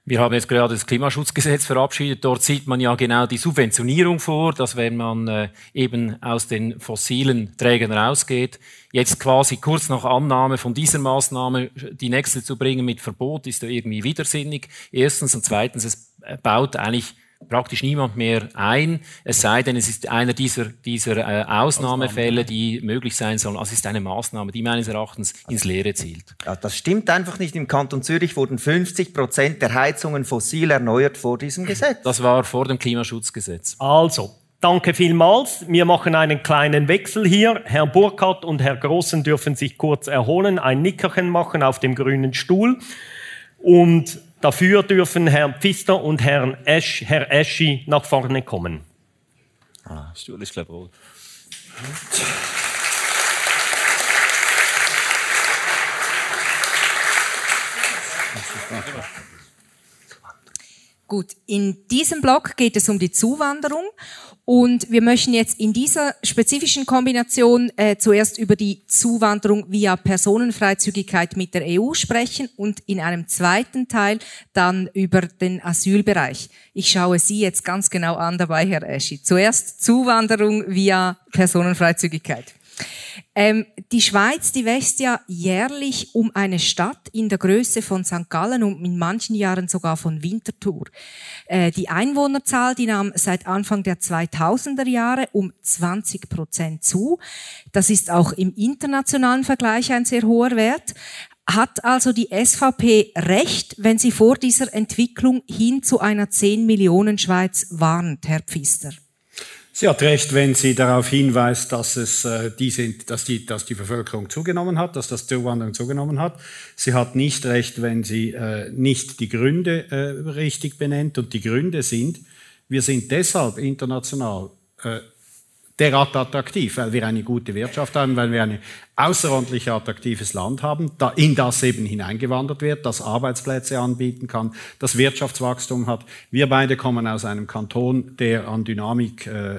Wir haben jetzt gerade das Klimaschutzgesetz verabschiedet. Dort sieht man ja genau die Subventionierung vor, dass wenn man äh, eben aus den fossilen Trägern rausgeht, jetzt quasi kurz nach Annahme von dieser Maßnahme die nächste zu bringen mit Verbot, ist ja irgendwie widersinnig. Erstens und zweitens, es baut eigentlich praktisch niemand mehr ein, es sei denn, es ist einer dieser, dieser äh, Ausnahmefälle, die möglich sein sollen. Also es ist eine Maßnahme, die meines Erachtens ins Leere zielt. Ja, das stimmt einfach nicht. Im Kanton Zürich wurden 50 Prozent der Heizungen fossil erneuert vor diesem Gesetz. Das war vor dem Klimaschutzgesetz. Also, Danke vielmals. Wir machen einen kleinen Wechsel hier. Herr Burkhardt und Herr Grossen dürfen sich kurz erholen, ein Nickerchen machen auf dem grünen Stuhl. Und Dafür dürfen Herr Pfister und Herr, Esch, Herr Eschi nach vorne kommen. Ah, Stuhl ist, glaube ich, Gut, in diesem Block geht es um die Zuwanderung und wir möchten jetzt in dieser spezifischen Kombination äh, zuerst über die Zuwanderung via Personenfreizügigkeit mit der EU sprechen und in einem zweiten Teil dann über den Asylbereich. Ich schaue Sie jetzt ganz genau an dabei, Herr Eschi. Zuerst Zuwanderung via Personenfreizügigkeit. Ähm, die Schweiz, die wächst ja jährlich um eine Stadt in der Größe von St. Gallen und in manchen Jahren sogar von Winterthur. Äh, die Einwohnerzahl, die nahm seit Anfang der 2000er Jahre um 20 Prozent zu. Das ist auch im internationalen Vergleich ein sehr hoher Wert. Hat also die SVP recht, wenn sie vor dieser Entwicklung hin zu einer 10 Millionen Schweiz warnt, Herr Pfister? Sie hat recht, wenn sie darauf hinweist, dass, es, äh, diese, dass, die, dass die Bevölkerung zugenommen hat, dass das Zuwanderung zugenommen hat. Sie hat nicht recht, wenn sie äh, nicht die Gründe äh, richtig benennt. Und die Gründe sind, wir sind deshalb international äh, derart attraktiv, weil wir eine gute Wirtschaft haben, weil wir ein außerordentlich attraktives Land haben, in das eben hineingewandert wird, das Arbeitsplätze anbieten kann, das Wirtschaftswachstum hat. Wir beide kommen aus einem Kanton, der an Dynamik äh,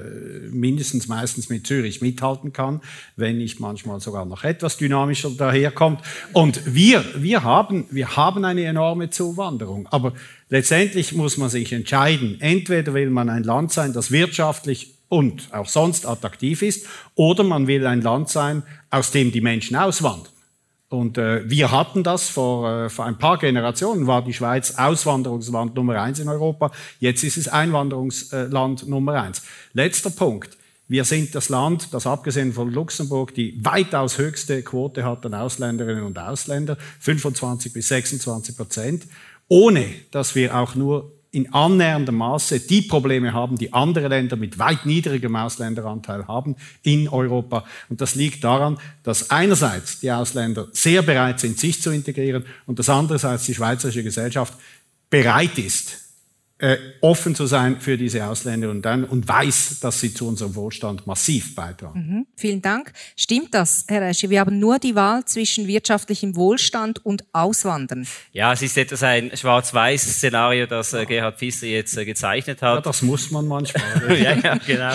mindestens meistens mit Zürich mithalten kann, wenn nicht manchmal sogar noch etwas dynamischer daherkommt. Und wir, wir, haben, wir haben eine enorme Zuwanderung. Aber letztendlich muss man sich entscheiden. Entweder will man ein Land sein, das wirtschaftlich und auch sonst attraktiv ist, oder man will ein Land sein, aus dem die Menschen auswandern. Und äh, wir hatten das vor, äh, vor ein paar Generationen, war die Schweiz Auswanderungsland Nummer eins in Europa. Jetzt ist es Einwanderungsland Nummer eins. Letzter Punkt. Wir sind das Land, das abgesehen von Luxemburg die weitaus höchste Quote hat an Ausländerinnen und Ausländern, 25 bis 26 Prozent, ohne dass wir auch nur in annäherndem Maße die Probleme haben, die andere Länder mit weit niedrigem Ausländeranteil haben in Europa. Und das liegt daran, dass einerseits die Ausländer sehr bereit sind, sich zu integrieren und dass andererseits die schweizerische Gesellschaft bereit ist, äh, offen zu sein für diese Ausländer und dann und weiß, dass sie zu unserem Wohlstand massiv beitragen. Mhm. Vielen Dank. Stimmt das, Herr Esche? Wir haben nur die Wahl zwischen wirtschaftlichem Wohlstand und Auswandern. Ja, es ist etwas ein schwarz-weiß Szenario, das äh, Gerhard Pfister jetzt äh, gezeichnet hat. Ja, das muss man manchmal. ja, ja, genau.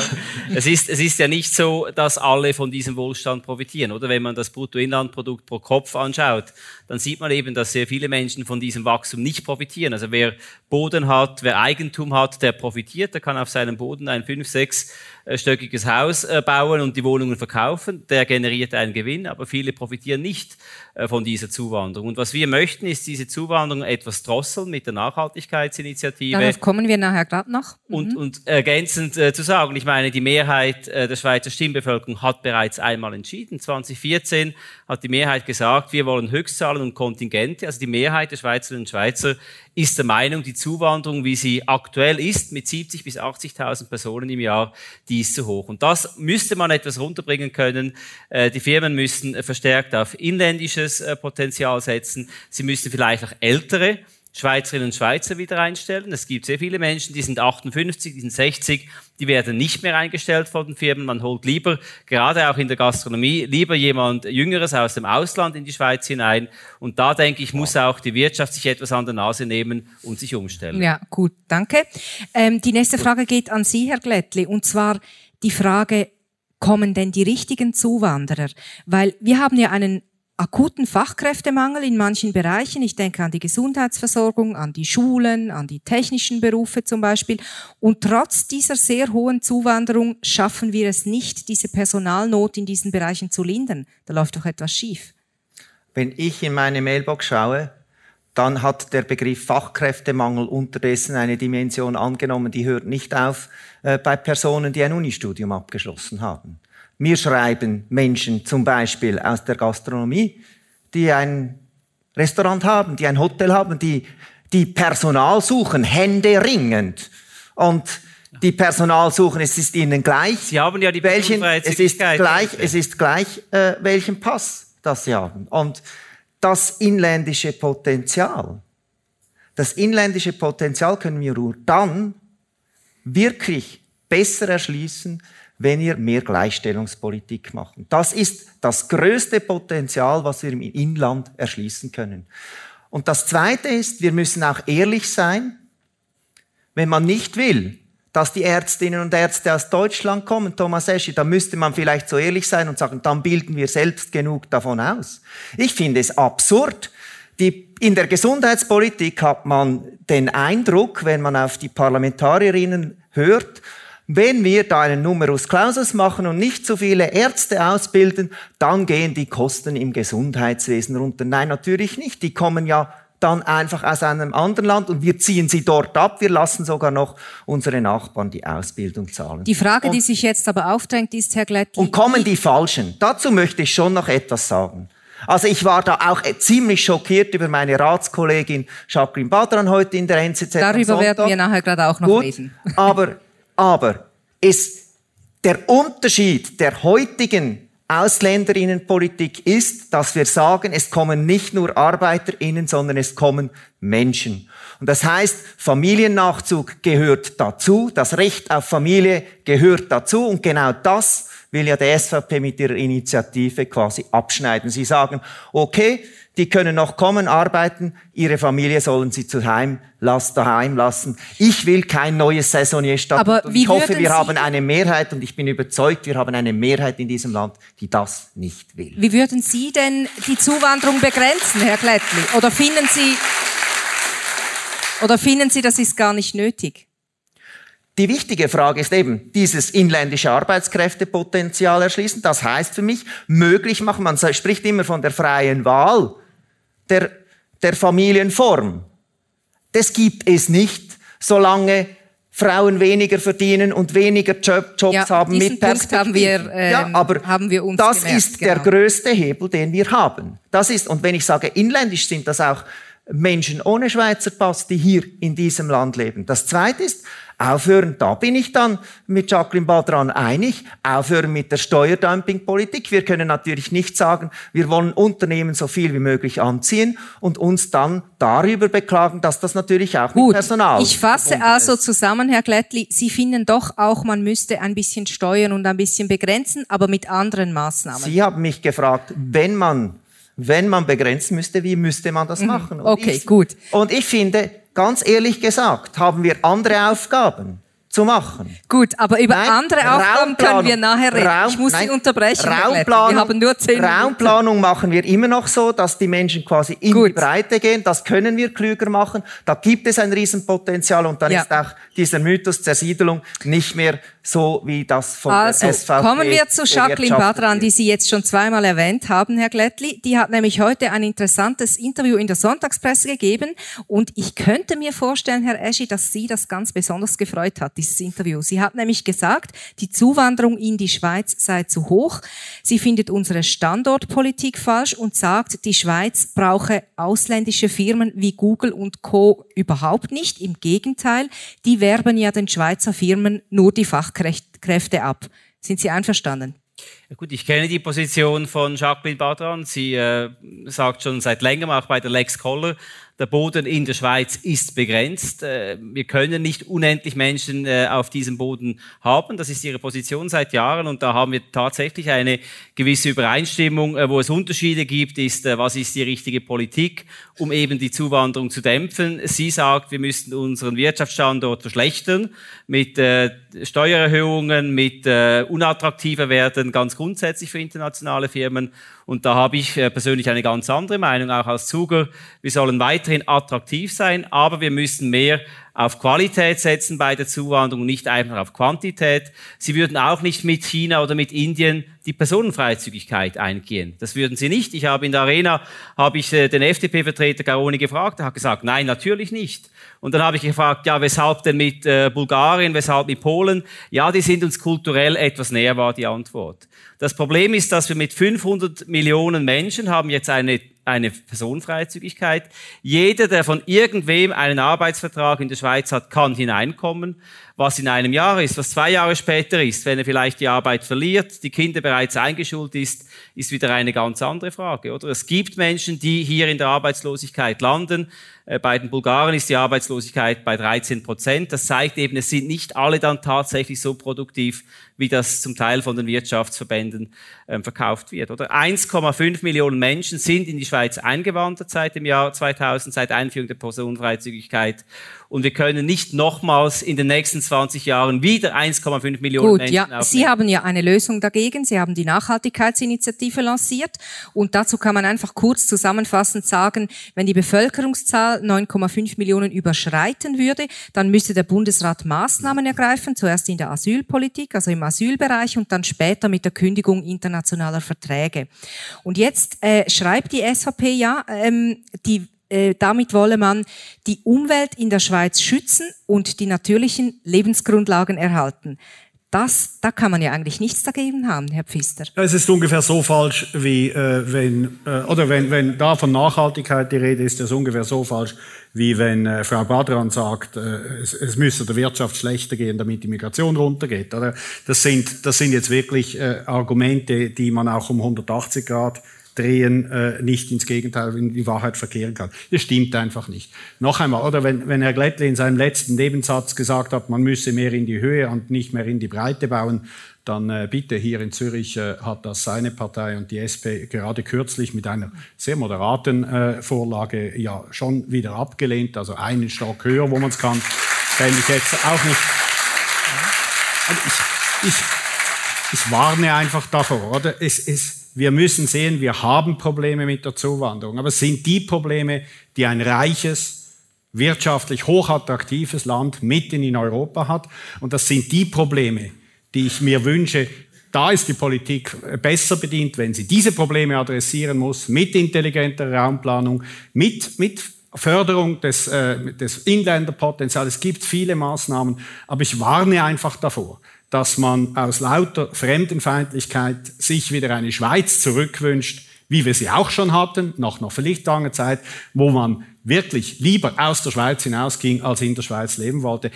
es ist, es ist ja nicht so, dass alle von diesem Wohlstand profitieren, oder? Wenn man das Bruttoinlandprodukt pro Kopf anschaut, dann sieht man eben, dass sehr viele Menschen von diesem Wachstum nicht profitieren. Also wer Boden hat, wer Eigentum hat, der profitiert, der kann auf seinem Boden ein fünf, sechsstöckiges Haus äh, bauen und die Wohnungen verkaufen, der generiert einen Gewinn, aber viele profitieren nicht äh, von dieser Zuwanderung. Und was wir möchten, ist diese Zuwanderung etwas drosseln mit der Nachhaltigkeitsinitiative. Darauf kommen wir nachher gerade noch. Mhm. Und, und ergänzend äh, zu sagen, ich meine, die Mehrheit äh, der Schweizer Stimmbevölkerung hat bereits einmal entschieden. 2014 hat die Mehrheit gesagt, wir wollen Höchstzahlen und Kontingente. Also die Mehrheit der Schweizerinnen und Schweizer ist der Meinung, die Zuwanderung, wie sie aktuell ist, mit 70 bis 80.000 Personen im Jahr, die ist zu hoch. Und das müsste man etwas runterbringen können. Äh, die Firmen müssen verstärkt auf inländisches äh, Potenzial setzen. Sie müssen vielleicht auch ältere Schweizerinnen und Schweizer wieder einstellen. Es gibt sehr viele Menschen, die sind 58, die sind 60, die werden nicht mehr eingestellt von den Firmen. Man holt lieber, gerade auch in der Gastronomie, lieber jemand Jüngeres aus dem Ausland in die Schweiz hinein. Und da denke ich, muss auch die Wirtschaft sich etwas an der Nase nehmen und sich umstellen. Ja, gut, danke. Ähm, die nächste Frage geht an Sie, Herr Glättli, und zwar die Frage, kommen denn die richtigen Zuwanderer? Weil wir haben ja einen akuten Fachkräftemangel in manchen Bereichen. Ich denke an die Gesundheitsversorgung, an die Schulen, an die technischen Berufe zum Beispiel. Und trotz dieser sehr hohen Zuwanderung schaffen wir es nicht, diese Personalnot in diesen Bereichen zu lindern. Da läuft doch etwas schief. Wenn ich in meine Mailbox schaue, dann hat der Begriff Fachkräftemangel unterdessen eine Dimension angenommen, die hört nicht auf äh, bei Personen, die ein Unistudium abgeschlossen haben. Mir schreiben Menschen zum Beispiel aus der Gastronomie, die ein Restaurant haben, die ein Hotel haben, die, die Personal suchen, händeringend. Und die Personal suchen, es ist ihnen gleich. Sie haben ja die welchen, es ist gleich, es ist gleich, äh, welchen Pass das sie haben. Und das inländische Potenzial, das inländische Potenzial können wir nur dann wirklich besser erschließen, wenn wir mehr Gleichstellungspolitik machen. Das ist das größte Potenzial, was wir im Inland erschließen können. Und das Zweite ist, wir müssen auch ehrlich sein, wenn man nicht will, dass die Ärztinnen und Ärzte aus Deutschland kommen, Thomas Eschi, dann müsste man vielleicht so ehrlich sein und sagen, dann bilden wir selbst genug davon aus. Ich finde es absurd. Die, in der Gesundheitspolitik hat man den Eindruck, wenn man auf die Parlamentarierinnen hört, wenn wir da einen Numerus Clausus machen und nicht so viele Ärzte ausbilden, dann gehen die Kosten im Gesundheitswesen runter. Nein, natürlich nicht. Die kommen ja dann einfach aus einem anderen Land und wir ziehen sie dort ab. Wir lassen sogar noch unsere Nachbarn die Ausbildung zahlen. Die Frage, und, die sich jetzt aber aufdrängt, ist, Herr Glättli... Und kommen die Falschen? Dazu möchte ich schon noch etwas sagen. Also ich war da auch ziemlich schockiert über meine Ratskollegin Jacqueline Badran heute in der NZZ. Darüber werden wir nachher gerade auch noch Gut, reden. aber aber ist der Unterschied der heutigen Ausländerinnenpolitik ist, dass wir sagen, es kommen nicht nur Arbeiterinnen, sondern es kommen Menschen. Und das heißt, Familiennachzug gehört dazu, das Recht auf Familie gehört dazu und genau das will ja die SVP mit ihrer Initiative quasi abschneiden. Sie sagen, okay, die können noch kommen, arbeiten, ihre Familie sollen sie zu Heim, lass, daheim lassen. Ich will kein neues Saisonierstatut. Aber wie ich hoffe, wir würden haben Sie- eine Mehrheit und ich bin überzeugt, wir haben eine Mehrheit in diesem Land, die das nicht will. Wie würden Sie denn die Zuwanderung begrenzen, Herr Glättli? Oder finden Sie, oder finden Sie, das ist gar nicht nötig? Die wichtige Frage ist eben, dieses inländische Arbeitskräftepotenzial erschließen. Das heißt für mich, möglich machen. Man spricht immer von der freien Wahl der, der Familienform. Das gibt es nicht, solange Frauen weniger verdienen und weniger Job, Jobs Ja, haben mit Punkt haben wir, Perspektiven. ja, ähm, aber haben wir uns das gemerkt, ist der genau. größte Hebel, den wir haben. Das ist, und wenn ich sage inländisch, sind das auch Menschen ohne Schweizer Pass, die hier in diesem Land leben. Das zweite ist, aufhören, da bin ich dann mit Jacqueline Badran einig, aufhören mit der Steuerdumpingpolitik. Wir können natürlich nicht sagen, wir wollen Unternehmen so viel wie möglich anziehen und uns dann darüber beklagen, dass das natürlich auch mit Gut, Personal ich fasse also ist. zusammen, Herr Glättli, Sie finden doch auch, man müsste ein bisschen steuern und ein bisschen begrenzen, aber mit anderen Maßnahmen. Sie haben mich gefragt, wenn man, wenn man begrenzen müsste, wie müsste man das machen? Und Mhm. Okay, ich, gut. Und ich finde, ganz ehrlich gesagt, haben wir andere Aufgaben zu machen. Gut, aber über Nein, andere Aufgaben können wir nachher reden. Raum- ich muss nein, Sie unterbrechen. Raumplanung, Wir haben nur zehn Minuten. Raumplanung machen wir immer noch so, dass die Menschen quasi in Gut. die Breite gehen. Das können wir klüger machen. Da gibt es ein Riesenpotenzial und dann Ja. ist auch dieser Mythos Zersiedelung nicht mehr so, wie das von Also, SVP kommen wir zu Jacqueline Badran, die Sie jetzt schon zweimal erwähnt haben, Herr Glättli. Die hat nämlich heute ein interessantes Interview in der Sonntagspresse gegeben und ich könnte mir vorstellen, Herr Eschi, dass Sie das ganz besonders gefreut hat, dieses Interview. Sie hat nämlich gesagt, die Zuwanderung in die Schweiz sei zu hoch. Sie findet unsere Standortpolitik falsch und sagt, die Schweiz brauche ausländische Firmen wie Google und Co. überhaupt nicht. Im Gegenteil, die werben ja den Schweizer Firmen nur die Fachkräfte ab. Sind Sie einverstanden? Ja, gut, ich kenne die Position von Jacqueline Badran. Sie äh, sagt schon seit längerem, auch bei der Lex Koller, der Boden in der Schweiz ist begrenzt. Äh, wir können nicht unendlich Menschen äh, auf diesem Boden haben. Das ist ihre Position seit Jahren und da haben wir tatsächlich eine gewisse Übereinstimmung. Äh, wo es Unterschiede gibt, ist, äh, was ist die richtige Politik, um eben die Zuwanderung zu dämpfen. Sie sagt, wir müssten unseren Wirtschaftsstandort verschlechtern mit äh, Steuererhöhungen, mit äh, unattraktiver werden, ganz grundsätzlich für internationale Firmen. Und da habe ich äh, persönlich eine ganz andere Meinung, auch als Zuger. Wir sollen weiterhin attraktiv sein, aber wir müssen mehr auf Qualität setzen bei der Zuwanderung, nicht einfach auf Quantität. Sie würden auch nicht mit China oder mit Indien die Personenfreizügigkeit eingehen. Das würden sie nicht. Ich habe in der Arena habe ich äh, den FDP-Vertreter Garoni gefragt, er hat gesagt, nein, natürlich nicht. Und dann habe ich gefragt, ja, weshalb denn mit äh, Bulgarien, weshalb mit Polen? Ja, die sind uns kulturell etwas näher, war die Antwort. Das Problem ist, dass wir mit 500 Millionen Menschen haben jetzt eine eine Personenfreizügigkeit. Jeder, der von irgendwem einen Arbeitsvertrag in der Schweiz hat, kann hineinkommen. Was in einem Jahr ist, was zwei Jahre später ist, wenn er vielleicht die Arbeit verliert, die Kinder bereits eingeschult ist, ist wieder eine ganz andere Frage, oder? Es gibt Menschen, die hier in der Arbeitslosigkeit landen. Äh, Bei den Bulgaren ist die Arbeitslosigkeit bei 13 Prozent. Das zeigt eben, es sind nicht alle dann tatsächlich so produktiv, wie das zum Teil von den Wirtschaftsverbänden ähm, verkauft wird. Oder 1,5 Millionen Menschen sind in die Schweiz eingewandert seit dem Jahr 2000, seit Einführung der Personenfreizügigkeit. Und wir können nicht nochmals in den nächsten 20 Jahren wieder 1,5 Millionen Gut, Menschen ja, aufnehmen. Sie haben ja eine Lösung dagegen. Sie haben die Nachhaltigkeitsinitiative lanciert. Und dazu kann man einfach kurz zusammenfassend sagen, wenn die Bevölkerungszahl 9,5 Millionen überschreiten würde, dann müsste der Bundesrat Maßnahmen ergreifen, zuerst in der Asylpolitik, also im Asylbereich und dann später mit der Kündigung internationaler Verträge. Und jetzt äh, schreibt die SVP ja, ähm, die äh, damit wolle man die Umwelt in der Schweiz schützen und die natürlichen Lebensgrundlagen erhalten. Das, da kann man ja eigentlich nichts dagegen haben, Herr Pfister. Es ist ungefähr so falsch, wie äh, wenn, äh, oder wenn, wenn da von Nachhaltigkeit die Rede ist, ist es ungefähr so falsch, wie wenn äh, Frau Badran sagt, äh, es, es müsse der Wirtschaft schlechter gehen, damit die Migration runtergeht. Oder? Das, sind, das sind jetzt wirklich äh, Argumente, die man auch um 180 Grad drehen, äh, nicht ins Gegenteil, in die Wahrheit verkehren kann. Das stimmt einfach nicht. Noch einmal, oder wenn, wenn Herr Glättle in seinem letzten Nebensatz gesagt hat, man müsse mehr in die Höhe und nicht mehr in die Breite bauen, dann äh, bitte hier in Zürich äh, hat das seine Partei und die SP gerade kürzlich mit einer sehr moderaten äh, Vorlage ja schon wieder abgelehnt, also einen Stock höher, wo man es kann, fände ich jetzt auch nicht. Ich, ich, ich warne einfach davor, oder? Es, es, wir müssen sehen, wir haben Probleme mit der Zuwanderung. Aber es sind die Probleme, die ein reiches, wirtschaftlich hochattraktives Land mitten in Europa hat. Und das sind die Probleme, die ich mir wünsche, da ist die Politik besser bedient, wenn sie diese Probleme adressieren muss, mit intelligenter Raumplanung, mit, mit Förderung des, äh, des Inländerpotenzials. Es gibt viele Maßnahmen, aber ich warne einfach davor, dass man aus lauter Fremdenfeindlichkeit sich wieder eine Schweiz zurückwünscht, wie wir sie auch schon hatten, nach noch vielleicht langer Zeit, wo man wirklich lieber aus der Schweiz hinausging, als in der Schweiz leben wollte.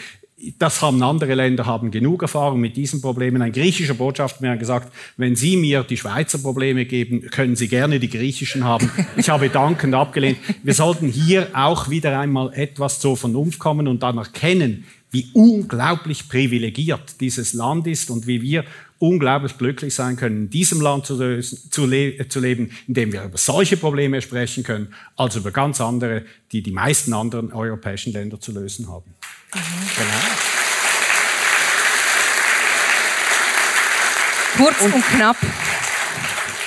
Das haben andere Länder, haben genug Erfahrung mit diesen Problemen. Ein griechischer Botschafter mir hat gesagt, wenn Sie mir die Schweizer Probleme geben, können Sie gerne die griechischen haben. Ich habe dankend abgelehnt. Wir sollten hier auch wieder einmal etwas zur Vernunft kommen und dann erkennen, wie unglaublich privilegiert dieses Land ist und wie wir unglaublich glücklich sein können, in diesem Land zu, lösen, zu, le zu, leben, in dem wir über solche Probleme sprechen können, als über ganz andere, die die meisten anderen europäischen Länder zu lösen haben. Mhm. Genau. Kurz und, und knapp.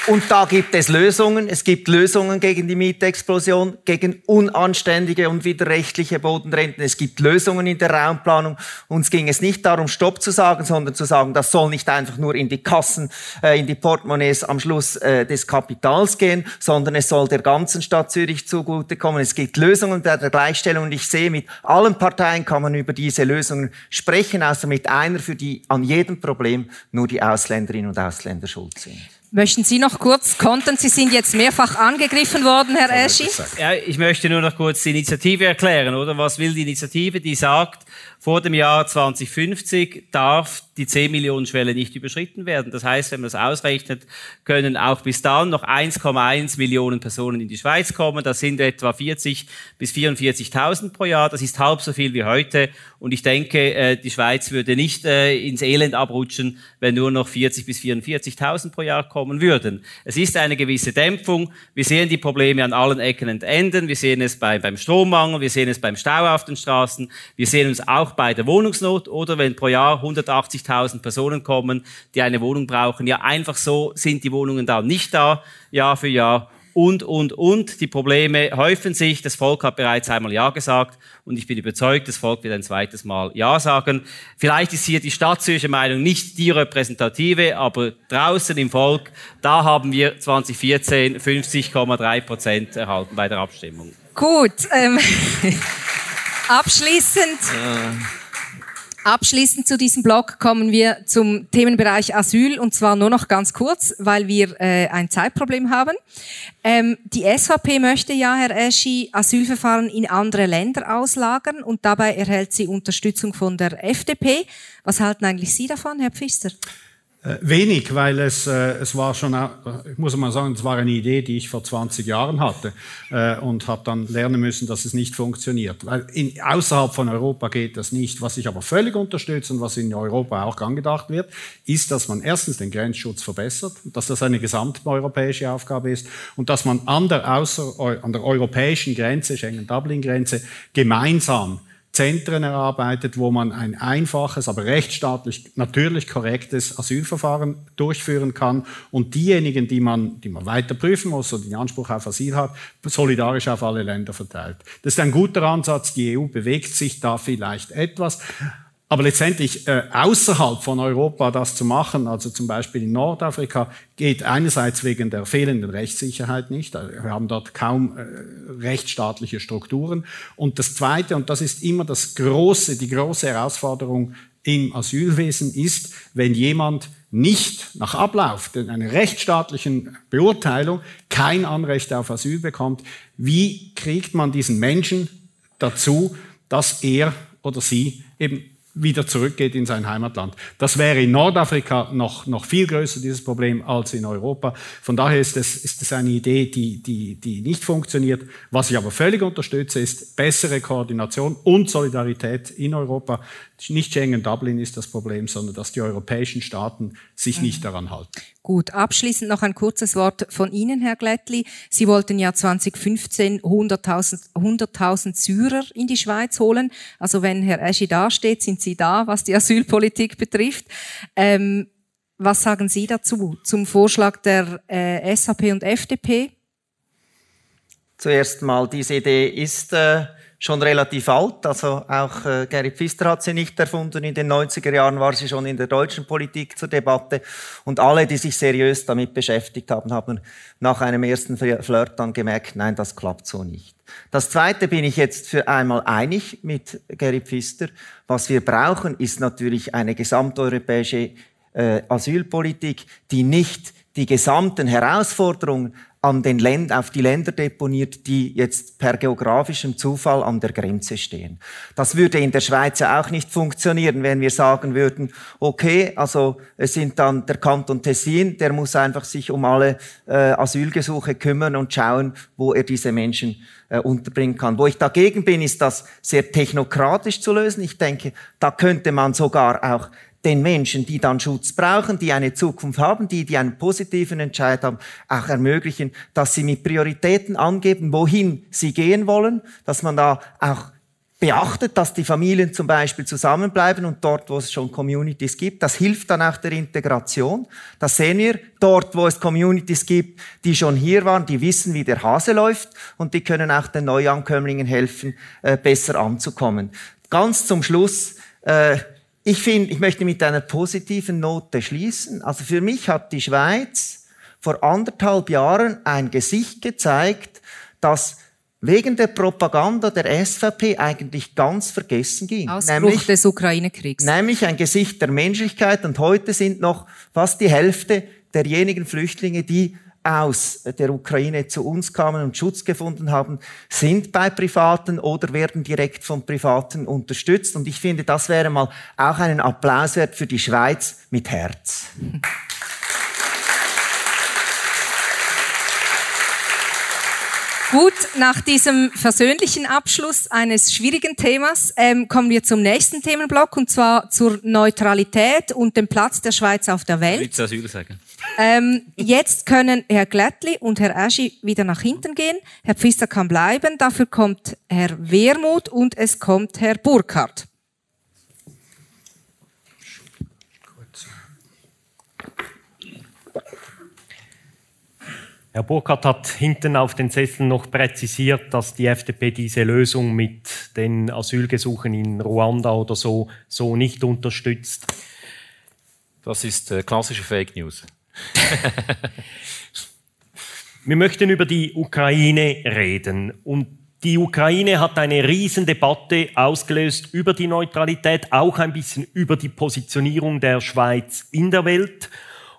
Und da gibt es Lösungen. Es gibt Lösungen gegen die Mietexplosion, gegen unanständige und widerrechtliche Bodenrenten. Es gibt Lösungen in der Raumplanung. Uns ging es nicht darum, Stopp zu sagen, sondern zu sagen, das soll nicht einfach nur in die Kassen, äh, in die Portemonnaies am Schluss äh, des Kapitals gehen, sondern es soll der ganzen Stadt Zürich zugutekommen. Es gibt Lösungen der, der Gleichstellung und ich sehe, mit allen Parteien kann man über diese Lösungen sprechen, außer mit einer, für die an jedem Problem nur die Ausländerinnen und Ausländer schuld sind. Möchten Sie noch kurz kontern? Sie sind jetzt mehrfach angegriffen worden, Herr Eschi. Ja, ich möchte nur noch kurz die Initiative erklären, oder? Was will die Initiative? Die sagt, vor dem Jahr 2050 darf die 10 Millionen Schwelle nicht überschritten werden. Das heißt, wenn man das ausrechnet, können auch bis dann noch 1,1 Millionen Personen in die Schweiz kommen. Das sind etwa 40 bis 44.000 pro Jahr. Das ist halb so viel wie heute. Und ich denke, äh, die Schweiz würde nicht äh, ins Elend abrutschen, wenn nur noch 40 bis 44.000 pro Jahr kommen würden. Es ist eine gewisse Dämpfung. Wir sehen die Probleme an allen Ecken und Enden. Wir sehen es beim Strommangel. Wir sehen es beim Stau auf den Straßen. Wir sehen es auch bei der Wohnungsnot oder wenn pro Jahr 180.000 Personen kommen, die eine Wohnung brauchen. Ja, einfach so sind die Wohnungen da nicht da, Jahr für Jahr. Und, und, und. Die Probleme häufen sich. Das Volk hat bereits einmal Ja gesagt. Und ich bin überzeugt, das Volk wird ein zweites Mal Ja sagen. Vielleicht ist hier die Stadtzürcher Meinung nicht die repräsentative, aber draußen im Volk, da haben wir 2014 50,3 Prozent erhalten bei der Abstimmung. Gut. Ähm Abschließend. Abschließend zu diesem Blog kommen wir zum Themenbereich Asyl und zwar nur noch ganz kurz, weil wir äh, ein Zeitproblem haben. Ähm, die SVP möchte ja, Herr Eschi, Asylverfahren in andere Länder auslagern und dabei erhält sie Unterstützung von der FDP. Was halten eigentlich Sie davon, Herr Pfister? Äh, wenig, weil es, äh, es war schon, ich muss mal sagen, es war eine Idee, die ich vor 20 Jahren hatte äh, und habe dann lernen müssen, dass es nicht funktioniert. Weil in, außerhalb von Europa geht das nicht. Was ich aber völlig unterstütze und was in Europa auch angedacht wird, ist, dass man erstens den Grenzschutz verbessert, dass das eine gesamteuropäische Aufgabe ist und dass man an der, außer, an der europäischen Grenze, Schengen-Dublin-Grenze, gemeinsam Zentren erarbeitet, wo man ein einfaches, aber rechtsstaatlich natürlich korrektes Asylverfahren durchführen kann und diejenigen, die man, die man weiter prüfen muss oder den Anspruch auf Asyl hat, solidarisch auf alle Länder verteilt. Das ist ein guter Ansatz. Die EU bewegt sich da vielleicht etwas. Aber letztendlich äh, außerhalb von Europa das zu machen, also zum Beispiel in Nordafrika, geht einerseits wegen der fehlenden Rechtssicherheit nicht. Wir haben dort kaum äh, rechtsstaatliche Strukturen. Und das Zweite, und das ist immer das große, die große Herausforderung im Asylwesen ist, wenn jemand nicht nach Ablauf einer rechtsstaatlichen Beurteilung kein Anrecht auf Asyl bekommt, wie kriegt man diesen Menschen dazu, dass er oder sie eben wieder zurückgeht in sein Heimatland. Das wäre in Nordafrika noch, noch viel größer, dieses Problem, als in Europa. Von daher ist es, ist es eine Idee, die, die, die nicht funktioniert. Was ich aber völlig unterstütze, ist bessere Koordination und Solidarität in Europa. Nicht Schengen-Dublin ist das Problem, sondern dass die europäischen Staaten sich nicht mhm. daran halten. Gut, abschließend noch ein kurzes Wort von Ihnen, Herr Glättli. Sie wollten ja 2015 100.000 100 Syrer in die Schweiz holen. Also wenn Herr Eschi dasteht, sind Sie da, was die Asylpolitik betrifft. Ähm, was sagen Sie dazu, zum Vorschlag der äh, SAP und FDP? Zuerst mal, diese Idee ist äh, schon relativ alt. Also auch äh, Gary Pfister hat sie nicht erfunden. In den 90er Jahren war sie schon in der deutschen Politik zur Debatte. Und alle, die sich seriös damit beschäftigt haben, haben nach einem ersten Flirt dann gemerkt, nein, das klappt so nicht. Das Zweite bin ich jetzt für einmal einig mit Gary Pfister. Was wir brauchen, ist natürlich eine gesamteuropäische äh, Asylpolitik, die nicht die gesamten Herausforderungen an den Länd auf die Länder deponiert, die jetzt per geografischem Zufall an der Grenze stehen. Das würde in der Schweiz ja auch nicht funktionieren, wenn wir sagen würden, okay, also es sind dann der Kanton Tessin, der muss einfach sich um alle äh, Asylgesuche kümmern und schauen, wo er diese Menschen äh, unterbringen kann. Wo ich dagegen bin, ist das sehr technokratisch zu lösen. Ich denke, da könnte man sogar auch den Menschen, die dann Schutz brauchen, die eine Zukunft haben, die, die einen positiven Entscheid haben, auch ermöglichen, dass sie mit Prioritäten angeben, wohin sie gehen wollen, dass man da auch beachtet, dass die Familien zum Beispiel zusammenbleiben und dort, wo es schon Communities gibt, das hilft dann auch der Integration. Das sehen wir dort, wo es Communities gibt, die schon hier waren, die wissen, wie der Hase läuft und die können auch den Neuankömmlingen helfen, äh, besser anzukommen. Ganz zum Schluss, äh, ich finde, ich möchte mit einer positiven Note schließen. Also für mich hat die Schweiz vor anderthalb Jahren ein Gesicht gezeigt, das wegen der Propaganda der SVP eigentlich ganz vergessen ging. Ausbruch nämlich, des Ukraine-Kriegs. Nämlich ein Gesicht der Menschlichkeit. Und heute sind noch fast die Hälfte derjenigen Flüchtlinge, die aus der Ukraine zu uns kamen und Schutz gefunden haben, sind bei Privaten oder werden direkt von Privaten unterstützt. Und ich finde, das wäre mal auch einen Applaus wert für die Schweiz mit Herz. Gut, nach diesem versöhnlichen Abschluss eines schwierigen Themas ähm, kommen wir zum nächsten Themenblock und zwar zur Neutralität und dem Platz der Schweiz auf der Welt. Ich Asyl sagen. Ähm, jetzt können Herr Glättli und Herr Aschi wieder nach hinten gehen. Herr Pfister kann bleiben. Dafür kommt Herr Wermuth und es kommt Herr Burkhardt. Herr Burkhardt hat hinten auf den Sesseln noch präzisiert, dass die FDP diese Lösung mit den Asylgesuchen in Ruanda oder so, so nicht unterstützt. Das ist äh, klassische Fake News. Wir möchten über die Ukraine reden. Und die Ukraine hat eine Riesendebatte ausgelöst über die Neutralität, auch ein bisschen über die Positionierung der Schweiz in der Welt.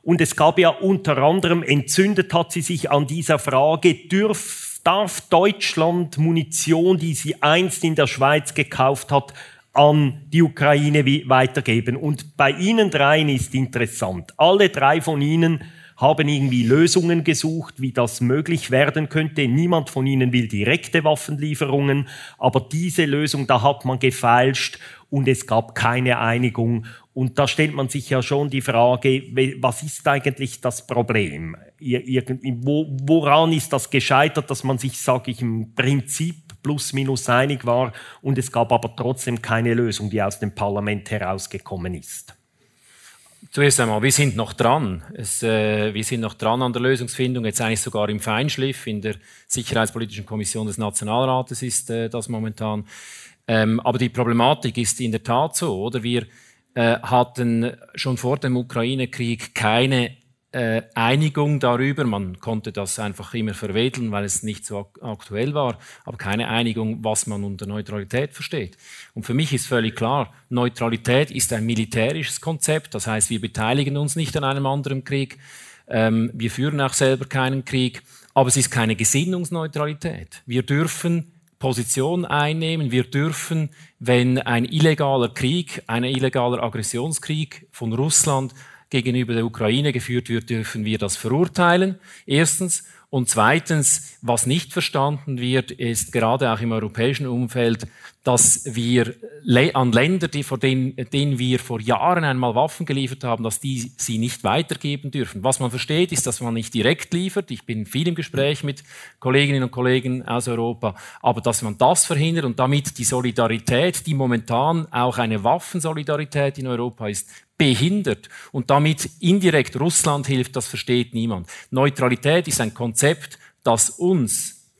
Und es gab ja unter anderem, entzündet hat sie sich an dieser Frage, dürf, darf Deutschland Munition, die sie einst in der Schweiz gekauft hat, an die Ukraine weitergeben? Und bei Ihnen dreien ist interessant. Alle drei von Ihnen haben irgendwie Lösungen gesucht, wie das möglich werden könnte. Niemand von ihnen will direkte Waffenlieferungen, aber diese Lösung, da hat man gefeilscht und es gab keine Einigung. Und da stellt man sich ja schon die Frage, was ist eigentlich das Problem? Woran ist das gescheitert, dass man sich, sage ich, im Prinzip plus minus einig war und es gab aber trotzdem keine Lösung, die aus dem Parlament herausgekommen ist? Zuerst einmal, wir sind noch dran. Es, äh, wir sind noch dran an der Lösungsfindung, jetzt eigentlich sogar im Feinschliff. In der Sicherheitspolitischen Kommission des Nationalrates ist äh, das momentan. Ähm, aber die Problematik ist in der Tat so, oder? Wir äh, hatten schon vor dem Ukraine-Krieg keine äh, Einigung darüber, man konnte das einfach immer verwedeln, weil es nicht so aktuell war, aber keine Einigung, was man unter Neutralität versteht. Und für mich ist völlig klar, Neutralität ist ein militärisches Konzept, das heißt, wir beteiligen uns nicht an einem anderen Krieg, ähm, wir führen auch selber keinen Krieg, aber es ist keine Gesinnungsneutralität. Wir dürfen Position einnehmen. Wir dürfen, wenn ein illegaler Krieg, ein illegaler Aggressionskrieg von Russland gegenüber der Ukraine geführt wird, dürfen wir das verurteilen. Erstens. Und zweitens, was nicht verstanden wird, ist gerade auch im europäischen Umfeld, dass wir an Länder, die vor denen, denen wir vor Jahren einmal Waffen geliefert haben, dass die sie nicht weitergeben dürfen. Was man versteht, ist, dass man nicht direkt liefert. Ich bin viel im Gespräch mit Kolleginnen und Kollegen aus Europa, aber dass man das verhindert und damit die Solidarität, die momentan auch eine Waffensolidarität in Europa ist, behindert und damit indirekt Russland hilft, das versteht niemand. Neutralität ist ein Konzept, das uns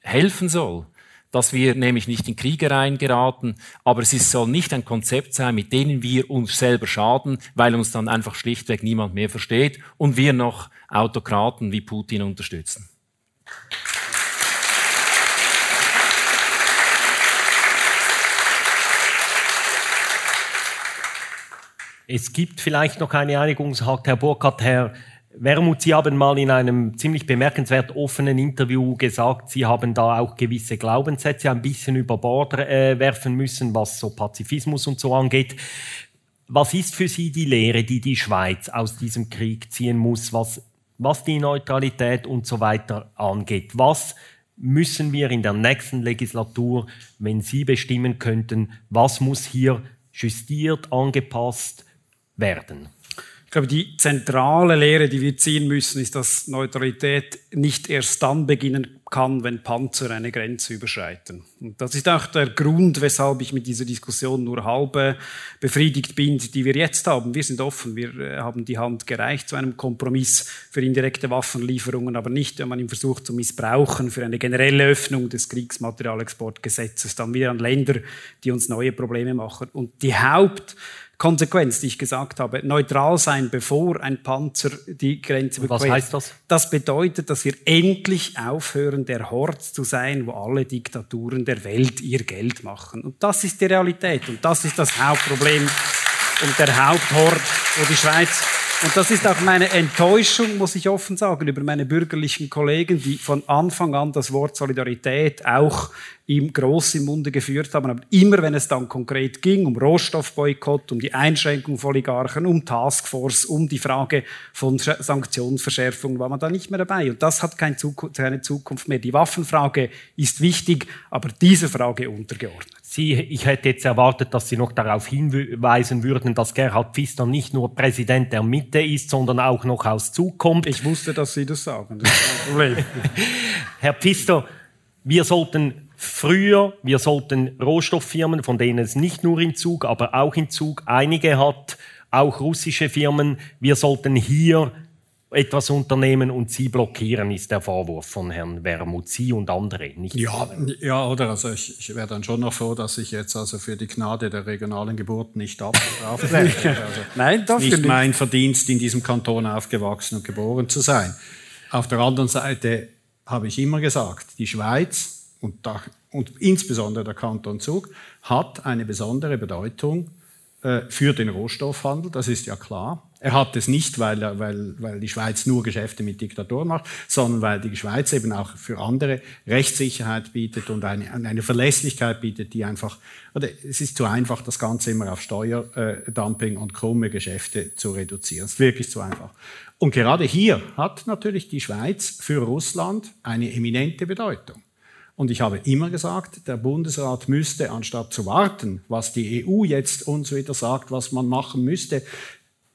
helfen soll, dass wir nämlich nicht in Kriegereien geraten, aber es soll nicht ein Konzept sein, mit dem wir uns selber schaden, weil uns dann einfach schlichtweg niemand mehr versteht und wir noch Autokraten wie Putin unterstützen. Es gibt vielleicht noch eine Einigung, sagt Herr Burkhardt, Herr Wermuth, Sie haben mal in einem ziemlich bemerkenswert offenen Interview gesagt, Sie haben da auch gewisse Glaubenssätze ein bisschen über Bord äh, werfen müssen, was so Pazifismus und so angeht. Was ist für Sie die Lehre, die die Schweiz aus diesem Krieg ziehen muss, was, was die Neutralität und so weiter angeht? Was müssen wir in der nächsten Legislatur, wenn Sie bestimmen könnten, was muss hier justiert, angepasst, werden. Ich glaube, die zentrale Lehre, die wir ziehen müssen, ist, dass Neutralität nicht erst dann beginnen kann, wenn Panzer eine Grenze überschreiten. Und das ist auch der Grund, weshalb ich mit dieser Diskussion nur halb befriedigt bin, die wir jetzt haben. Wir sind offen, wir äh, haben die Hand gereicht zu einem Kompromiss für indirekte Waffenlieferungen, aber nicht, wenn man ihn versucht zu missbrauchen für eine generelle Öffnung des Kriegsmaterialexportgesetzes, dann wieder an Länder, die uns neue Probleme machen. Und die Haupt Konsequenz, die ich gesagt habe, neutral sein, bevor ein Panzer die Grenze überquert. Was heißt das? Das bedeutet, dass wir endlich aufhören, der Hort zu sein, wo alle Diktaturen der Welt ihr Geld machen. Und das ist die Realität und das ist das Hauptproblem und der Haupthort, wo die Schweiz und das ist auch meine Enttäuschung, muss ich offen sagen, über meine bürgerlichen Kollegen, die von Anfang an das Wort Solidarität auch ihm groß im Munde geführt haben. Aber immer, wenn es dann konkret ging, um Rohstoffboykott, um die Einschränkung von Oligarchen, um Taskforce, um die Frage von Sanktionsverschärfung, war man da nicht mehr dabei. Und das hat keine Zukunft mehr. Die Waffenfrage ist wichtig, aber diese Frage untergeordnet. Sie, ich hätte jetzt erwartet, dass Sie noch darauf hinweisen würden, dass Gerhard Pfister nicht nur Präsident der Mitte ist, sondern auch noch aus Zug kommt. Ich wusste, dass Sie das sagen. Das ist kein Problem. Herr Pfister, wir sollten früher, wir sollten Rohstofffirmen, von denen es nicht nur in Zug, aber auch in Zug einige hat, auch russische Firmen, wir sollten hier etwas unternehmen und Sie blockieren, ist der Vorwurf von Herrn Wermuth, Sie und andere. Nicht ja, ja, oder? Also ich, ich wäre dann schon noch froh, dass ich jetzt also für die Gnade der regionalen Geburt nicht auftrete. also Nein, das ist nicht mein Verdienst, in diesem Kanton aufgewachsen und geboren zu sein. Auf der anderen Seite habe ich immer gesagt, die Schweiz und, da, und insbesondere der Kanton Zug hat eine besondere Bedeutung äh, für den Rohstoffhandel, das ist ja klar. Er hat es nicht, weil, er, weil, weil die Schweiz nur Geschäfte mit Diktatoren macht, sondern weil die Schweiz eben auch für andere Rechtssicherheit bietet und eine, eine Verlässlichkeit bietet, die einfach, oder es ist zu einfach, das Ganze immer auf Steuerdumping und krumme Geschäfte zu reduzieren. Es ist wirklich zu einfach. Und gerade hier hat natürlich die Schweiz für Russland eine eminente Bedeutung. Und ich habe immer gesagt, der Bundesrat müsste, anstatt zu warten, was die EU jetzt uns wieder sagt, was man machen müsste,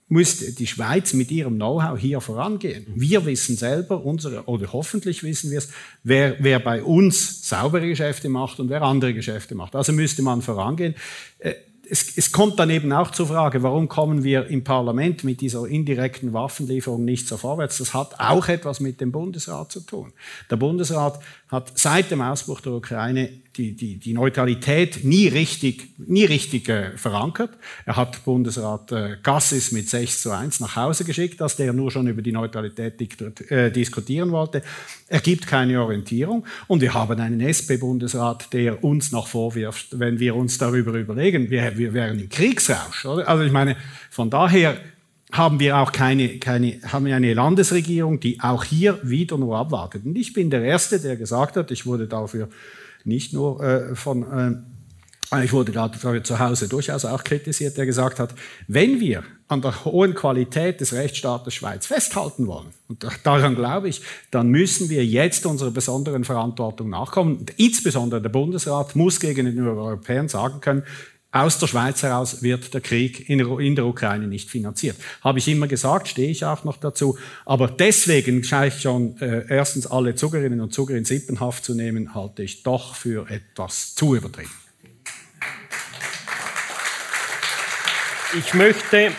müsste die Schweiz mit ihrem Know-how hier vorangehen. Wir wissen selber, unsere, oder hoffentlich wissen wir es, wer, wer bei uns saubere Geschäfte macht und wer andere Geschäfte macht. Also müsste man vorangehen. Äh, es, es, kommt dann eben auch zur Frage, warum kommen wir im Parlament mit dieser indirekten Waffenlieferung nicht so vorwärts? Das hat auch etwas mit dem Bundesrat zu tun. Der Bundesrat hat seit dem Ausbruch der Ukraine die, die, die Neutralität nie richtig, nie richtig äh, verankert. Er hat Bundesrat äh, Gassis mit 6 zu 1 nach Hause geschickt, dass der nur schon über die Neutralität äh, diskutieren wollte. Er gibt keine Orientierung. Und wir haben einen SP-Bundesrat, der uns noch vorwirft, wenn wir uns darüber überlegen, wir, wir wären im Kriegsrausch. Oder? Also ich meine, von daher haben wir auch keine, keine, haben wir eine Landesregierung, die auch hier wieder nur abwartet. Und ich bin der Erste, der gesagt hat, ich wurde dafür nicht nur äh, von, äh, ich wurde dafür zu Hause durchaus auch kritisiert, der gesagt hat, wenn wir an der hohen Qualität des Rechtsstaates Schweiz festhalten wollen, und daran glaube ich, dann müssen wir jetzt unserer besonderen Verantwortung nachkommen. Und insbesondere der Bundesrat muss gegenüber den Europäern sagen können, aus der Schweiz heraus wird der Krieg in der Ukraine nicht finanziert. Habe ich immer gesagt, stehe ich auch noch dazu. Aber deswegen scheine ich schon äh, erstens alle Zugerinnen und Zuger in Sippenhaft zu nehmen, halte ich doch für etwas zu übertrieben. Ich möchte,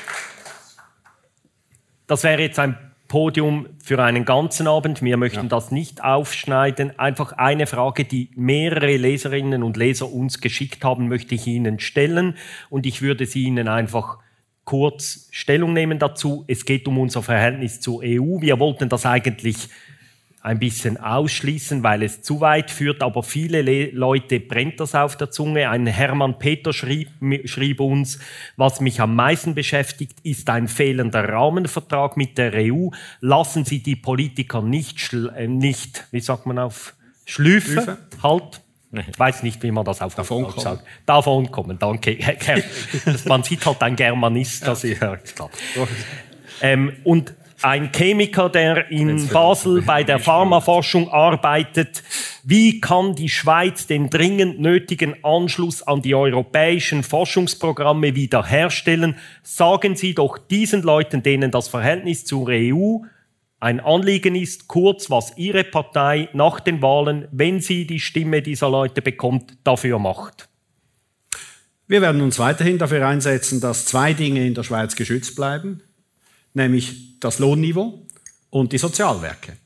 das wäre jetzt ein Podium für einen ganzen Abend. Wir möchten ja. das nicht aufschneiden. Einfach eine Frage, die mehrere Leserinnen und Leser uns geschickt haben, möchte ich Ihnen stellen. Und ich würde sie Ihnen einfach kurz Stellung nehmen dazu. Es geht um unser Verhältnis zur EU. Wir wollten das eigentlich ein bisschen ausschließen, weil es zu weit führt, aber viele Le Leute brennt das auf der Zunge. Ein Hermann Peter schrieb, schrieb, uns, was mich am meisten beschäftigt, ist ein fehlender Rahmenvertrag mit der EU. Lassen Sie die Politiker nicht, äh, nicht wie sagt man auf, schlüfen, Schlüfe. halt. Ich weiß nicht, wie man das auf Davon kommen. sagt. Davon kommen, danke. man sieht halt ein Germanist, das ja. hört. Ähm, und ein Chemiker, der in Basel bei der Pharmaforschung arbeitet. Wie kann die Schweiz den dringend nötigen Anschluss an die europäischen Forschungsprogramme wiederherstellen? Sagen Sie doch diesen Leuten, denen das Verhältnis zur EU ein Anliegen ist, kurz, was Ihre Partei nach den Wahlen, wenn sie die Stimme dieser Leute bekommt, dafür macht. Wir werden uns weiterhin dafür einsetzen, dass zwei Dinge in der Schweiz geschützt bleiben nämlich das Lohnniveau und die Sozialwerke.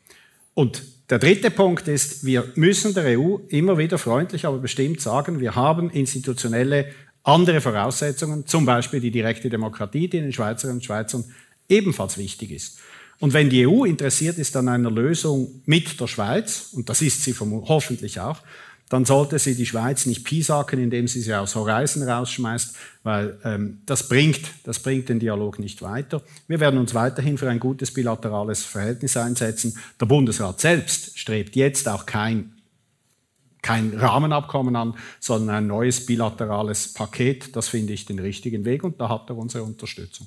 Und der dritte Punkt ist, wir müssen der EU immer wieder freundlich, aber bestimmt sagen, wir haben institutionelle andere Voraussetzungen, zum Beispiel die direkte Demokratie, die den Schweizerinnen und Schweizern ebenfalls wichtig ist. Und wenn die EU interessiert ist an einer Lösung mit der Schweiz, und das ist sie hoffentlich auch, dann sollte sie die Schweiz nicht piesacken, indem sie sie aus Horizon rausschmeißt, weil ähm, das, bringt, das bringt den Dialog nicht weiter. Wir werden uns weiterhin für ein gutes bilaterales Verhältnis einsetzen. Der Bundesrat selbst strebt jetzt auch kein, kein Rahmenabkommen an, sondern ein neues bilaterales Paket. Das finde ich den richtigen Weg und da hat er unsere Unterstützung.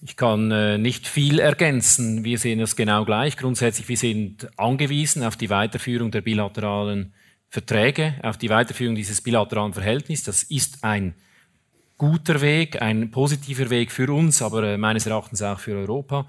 Ich kann äh, nicht viel ergänzen. Wir sehen es genau gleich. Grundsätzlich, wir sind angewiesen auf die Weiterführung der bilateralen Verträge, auf die Weiterführung dieses bilateralen Verhältnisses. Das ist ein guter Weg, ein positiver Weg für uns, aber äh, meines Erachtens auch für Europa.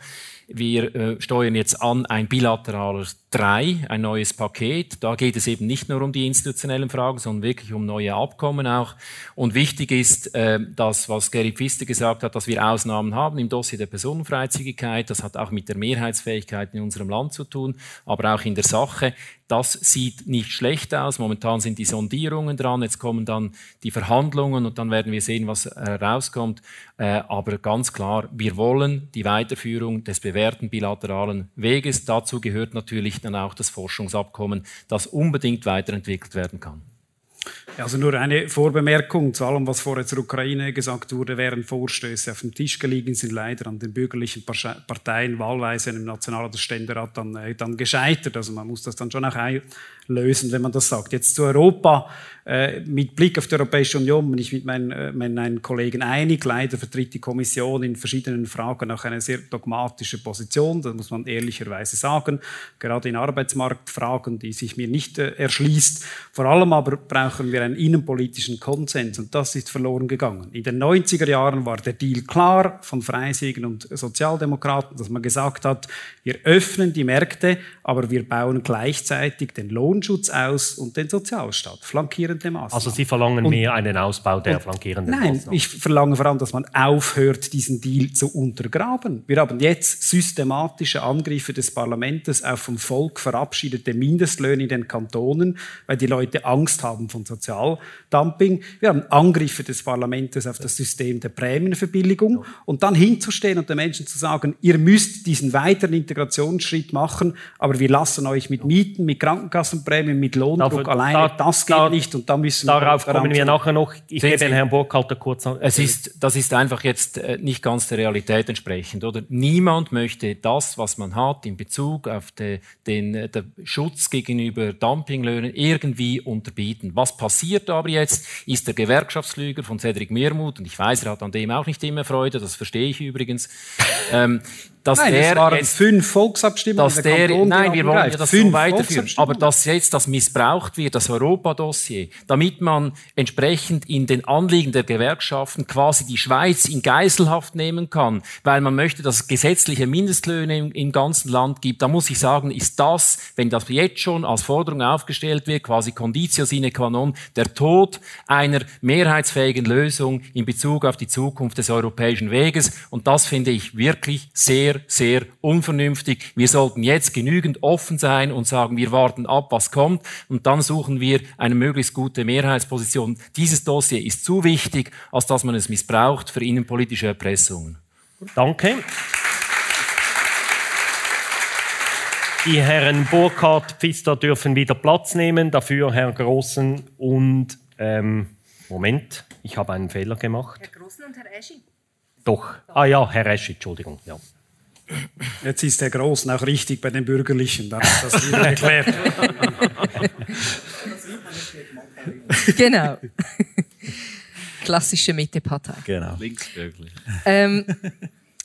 Wir äh, steuern jetzt an ein bilateraler 3, ein neues Paket. Da geht es eben nicht nur um die institutionellen Fragen, sondern wirklich um neue Abkommen auch. Und wichtig ist äh, das, was Gary Pfister gesagt hat, dass wir Ausnahmen haben im Dossier der Personenfreizügigkeit. Das hat auch mit der Mehrheitsfähigkeit in unserem Land zu tun, aber auch in der Sache. Das sieht nicht schlecht aus. Momentan sind die Sondierungen dran. Jetzt kommen dann die Verhandlungen und dann werden wir sehen, was herauskommt. Äh, aber ganz klar, wir wollen die Weiterführung des bewährten bilateralen Weges. Dazu gehört natürlich dann auch das Forschungsabkommen, das unbedingt weiterentwickelt werden kann. Also nur eine Vorbemerkung zu allem, was vorher zur Ukraine gesagt wurde, während Vorstöße auf dem Tisch gelegen sind, leider an den bürgerlichen Parteien wahlweise im National- oder Ständerat dann, äh, dann gescheitert. Also man muss das dann schon auch lösen, wenn man das sagt. Jetzt zu Europa. Äh, mit Blick auf die Europäische Union bin ich mit meinen, äh, meinen Kollegen einig. Leider vertritt die Kommission in verschiedenen Fragen auch eine sehr dogmatische Position. Das muss man ehrlicherweise sagen. Gerade in Arbeitsmarktfragen, die sich mir nicht äh, erschließt. Vor allem aber brauchen wir einen innenpolitischen Konsens und das ist verloren gegangen. In den 90er Jahren war der Deal klar von Freisigen und Sozialdemokraten, dass man gesagt hat, wir öffnen die Märkte, aber wir bauen gleichzeitig den Lohnschutz aus und den Sozialstaat, flankierende Maßnahmen. Also Sie verlangen und, mehr einen Ausbau der flankierenden nein, Maßnahmen? Nein, ich verlange vor allem, dass man aufhört, diesen Deal zu untergraben. Wir haben jetzt systematische Angriffe des Parlaments auf vom Volk verabschiedete Mindestlöhne in den Kantonen, weil die Leute Angst haben von Sozialdumping. Wir haben Angriffe des Parlaments auf das System der Prämienverbilligung und dann hinzustehen und den Menschen zu sagen, ihr müsst diesen weiteren Integrationsschritt machen, aber wir lassen euch mit Mieten, mit Krankenkassenprämien, mit Lohndruck da, alleine, da, das geht da, nicht und da müssen darauf wir kommen wir nachher noch. Ich gebe den Herrn Burkhalter kurz an. Es ist, das ist einfach jetzt äh, nicht ganz der Realität entsprechend, oder? Niemand möchte das, was man hat in Bezug auf de, den, äh, den Schutz gegenüber Dumpinglöhnen irgendwie unterbieten. Was passiert aber jetzt, ist der Gewerkschaftslüger von Cedric Meermuth, und ich weiß, er hat an dem auch nicht immer Freude, das verstehe ich übrigens, ähm, dass nein, der waren jetzt, fünf Volksabstimmungen. Dass der, der nein, wir wollen ja das fünf so weiterführen. Aber dass jetzt das missbraucht wird, das Europadossier, damit man entsprechend in den Anliegen der Gewerkschaften quasi die Schweiz in Geiselhaft nehmen kann, weil man möchte, dass es gesetzliche Mindestlöhne im, im ganzen Land gibt, da muss ich sagen, ist das, wenn das jetzt schon als Forderung aufgestellt wird, quasi Conditio sine qua non, der Tod einer mehrheitsfähigen Lösung in Bezug auf die Zukunft des europäischen Weges. Und das finde ich wirklich sehr sehr, unvernünftig. Wir sollten jetzt genügend offen sein und sagen, wir warten ab, was kommt und dann suchen wir eine möglichst gute Mehrheitsposition. Dieses Dossier ist zu wichtig, als dass man es missbraucht für innenpolitische Erpressungen. Danke. Die Herren Burkhardt, Pfister dürfen wieder Platz nehmen, dafür Herr Grossen und ähm, Moment, ich habe einen Fehler gemacht. Herr Grossen und Herr Eschi. Doch. Ah ja, Herr Eschi, Entschuldigung. Ja. Jetzt ist der Großen auch richtig bei den Bürgerlichen, dann ist das wieder erklärt. genau. Klassische Mittepartei. Genau. Linksbürgerlich. Ähm,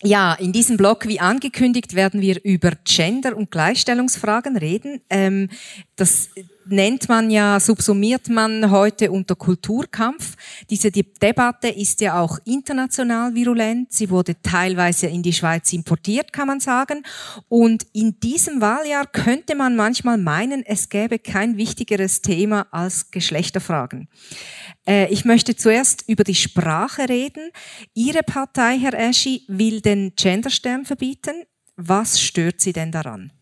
ja, in diesem Blog, wie angekündigt, werden wir über Gender- und Gleichstellungsfragen reden. Ähm, das nennt man ja, subsumiert man heute unter Kulturkampf. Diese Debatte ist ja auch international virulent. Sie wurde teilweise in die Schweiz importiert, kann man sagen. Und in diesem Wahljahr könnte man manchmal meinen, es gäbe kein wichtigeres Thema als Geschlechterfragen. Äh, ich möchte zuerst über die Sprache reden. Ihre Partei, Herr Eschi, will den Genderstern verbieten. Was stört Sie denn daran?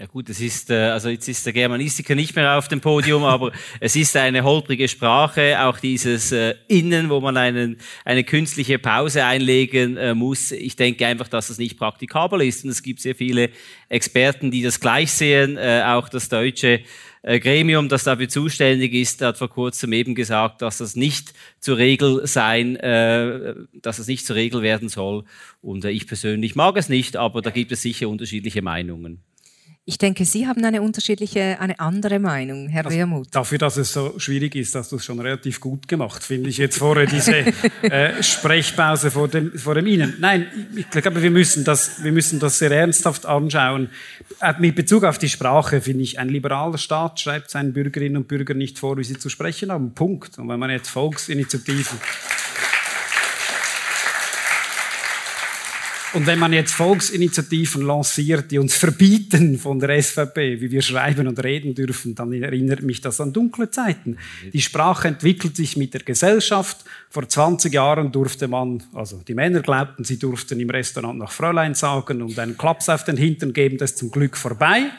Ja gut, es ist, äh, also jetzt ist der Germanistiker nicht mehr auf dem Podium, aber es ist eine holprige Sprache, auch dieses äh, Innen, wo man einen, eine künstliche Pause einlegen äh, muss. Ich denke einfach, dass das nicht praktikabel ist und es gibt sehr viele Experten, die das gleich sehen. Äh, auch das deutsche äh, Gremium, das dafür zuständig ist, hat vor kurzem eben gesagt, dass das nicht zur Regel sein, äh, dass das nicht zur Regel werden soll. Und äh, ich persönlich mag es nicht, aber da gibt es sicher unterschiedliche Meinungen. Ich denke, Sie haben eine unterschiedliche, eine andere Meinung, Herr also, Wehrmuth. Dafür, dass es so schwierig ist, hast du es schon relativ gut gemacht, finde ich jetzt vorher diese äh, Sprechpause vor dem, vor dem Ihnen. Nein, ich glaube, wir müssen das, wir müssen das sehr ernsthaft anschauen. Äh, mit Bezug auf die Sprache finde ich, ein liberaler Staat schreibt seinen Bürgerinnen und Bürgern nicht vor, wie sie zu sprechen haben. Punkt. Und wenn man jetzt Volksinitiativen Und wenn man jetzt Volksinitiativen lanciert, die uns verbieten von der SVP, wie wir schreiben und reden dürfen, dann erinnert mich das an dunkle Zeiten. Die Sprache entwickelt sich mit der Gesellschaft. Vor 20 Jahren durfte man, also die Männer glaubten, sie durften im Restaurant noch Fräulein sagen und einen Klaps auf den Hintern geben, das ist zum Glück vorbei.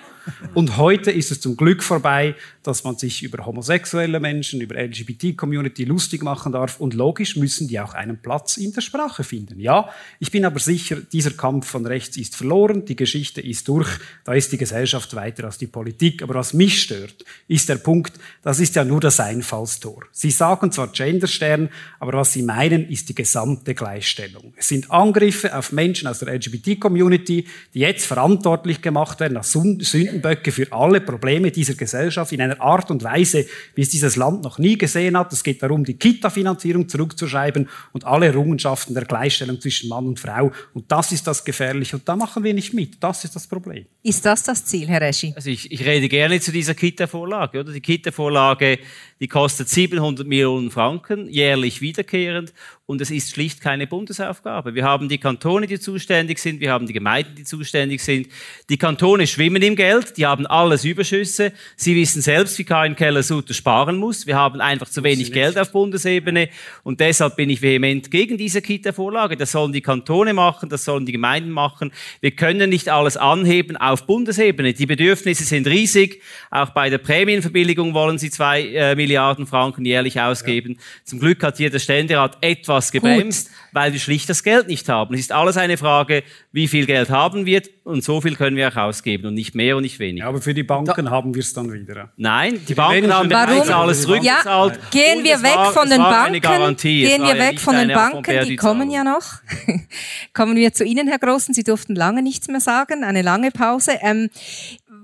Und heute ist es zum Glück vorbei, dass man sich über homosexuelle Menschen, über LGBT-Community lustig machen darf. Und logisch müssen die auch einen Platz in der Sprache finden. Ja, ich bin aber sicher, dieser Kampf von rechts ist verloren, die Geschichte ist durch, da ist die Gesellschaft weiter als die Politik. Aber was mich stört, ist der Punkt, das ist ja nur das Einfallstor. Sie sagen zwar Genderstern, aber was Sie meinen, ist die gesamte Gleichstellung. Es sind Angriffe auf Menschen aus der LGBT-Community, die jetzt verantwortlich gemacht werden als Sünden Sündenböcke für alle Probleme dieser Gesellschaft in einer Art und Weise, wie es dieses Land noch nie gesehen hat. Es geht darum, die Kita-Finanzierung zurückzuschreiben und alle Errungenschaften der Gleichstellung zwischen Mann und Frau. Und das ist das Gefährliche. Und da machen wir nicht mit. Das ist das Problem. Ist das das Ziel, Herr Reschi? Also ich, ich rede gerne zu dieser Kita-Vorlage. Oder? Die Kita-Vorlage, die kostet 700 Millionen Franken, jährlich wiederkehrend. Und es ist schlicht keine Bundesaufgabe. Wir haben die Kantone, die zuständig sind, wir haben die Gemeinden, die zuständig sind. Die Kantone schwimmen im Geld, die haben alles Überschüsse. Sie wissen selbst, wie Karin Keller-Sutter sparen muss. Wir haben einfach zu wenig Geld auf Bundesebene. Und deshalb bin ich vehement gegen diese Kita-Vorlage. Das sollen die Kantone machen, das sollen die Gemeinden machen. Wir können nicht alles anheben auf Bundesebene. Die Bedürfnisse sind riesig. Auch bei der Prämienverbilligung wollen sie zwei äh, Milliarden Franken jährlich ausgeben. Ja. Zum Glück hat hier der Ständerat etwas gebremst, Gut. weil wir schlicht das Geld nicht haben. Es ist alles eine Frage, wie viel Geld haben wir und so viel können wir auch ausgeben und nicht mehr und nicht weniger. Ja, aber für die Banken da haben wir es dann wieder. Nein, die Banken haben bereits alles zurückgezahlt. Ja, gehen wir weg war, von den Banken. Gehen wir weg von den Banken, die kommen ja noch. kommen wir zu Ihnen, Herr Großen. Sie durften lange nichts mehr sagen, eine lange Pause. Ähm,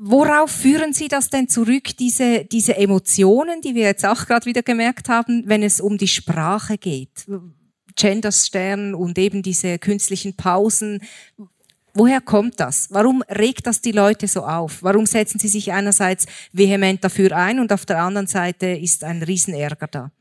worauf führen Sie das denn zurück, diese, diese Emotionen, die wir jetzt auch gerade wieder gemerkt haben, wenn es um die Sprache geht? Genderstern und eben diese künstlichen Pausen. Woher kommt das? Warum regt das die Leute so auf? Warum setzen sie sich einerseits vehement dafür ein und auf der anderen Seite ist ein Riesenärger da?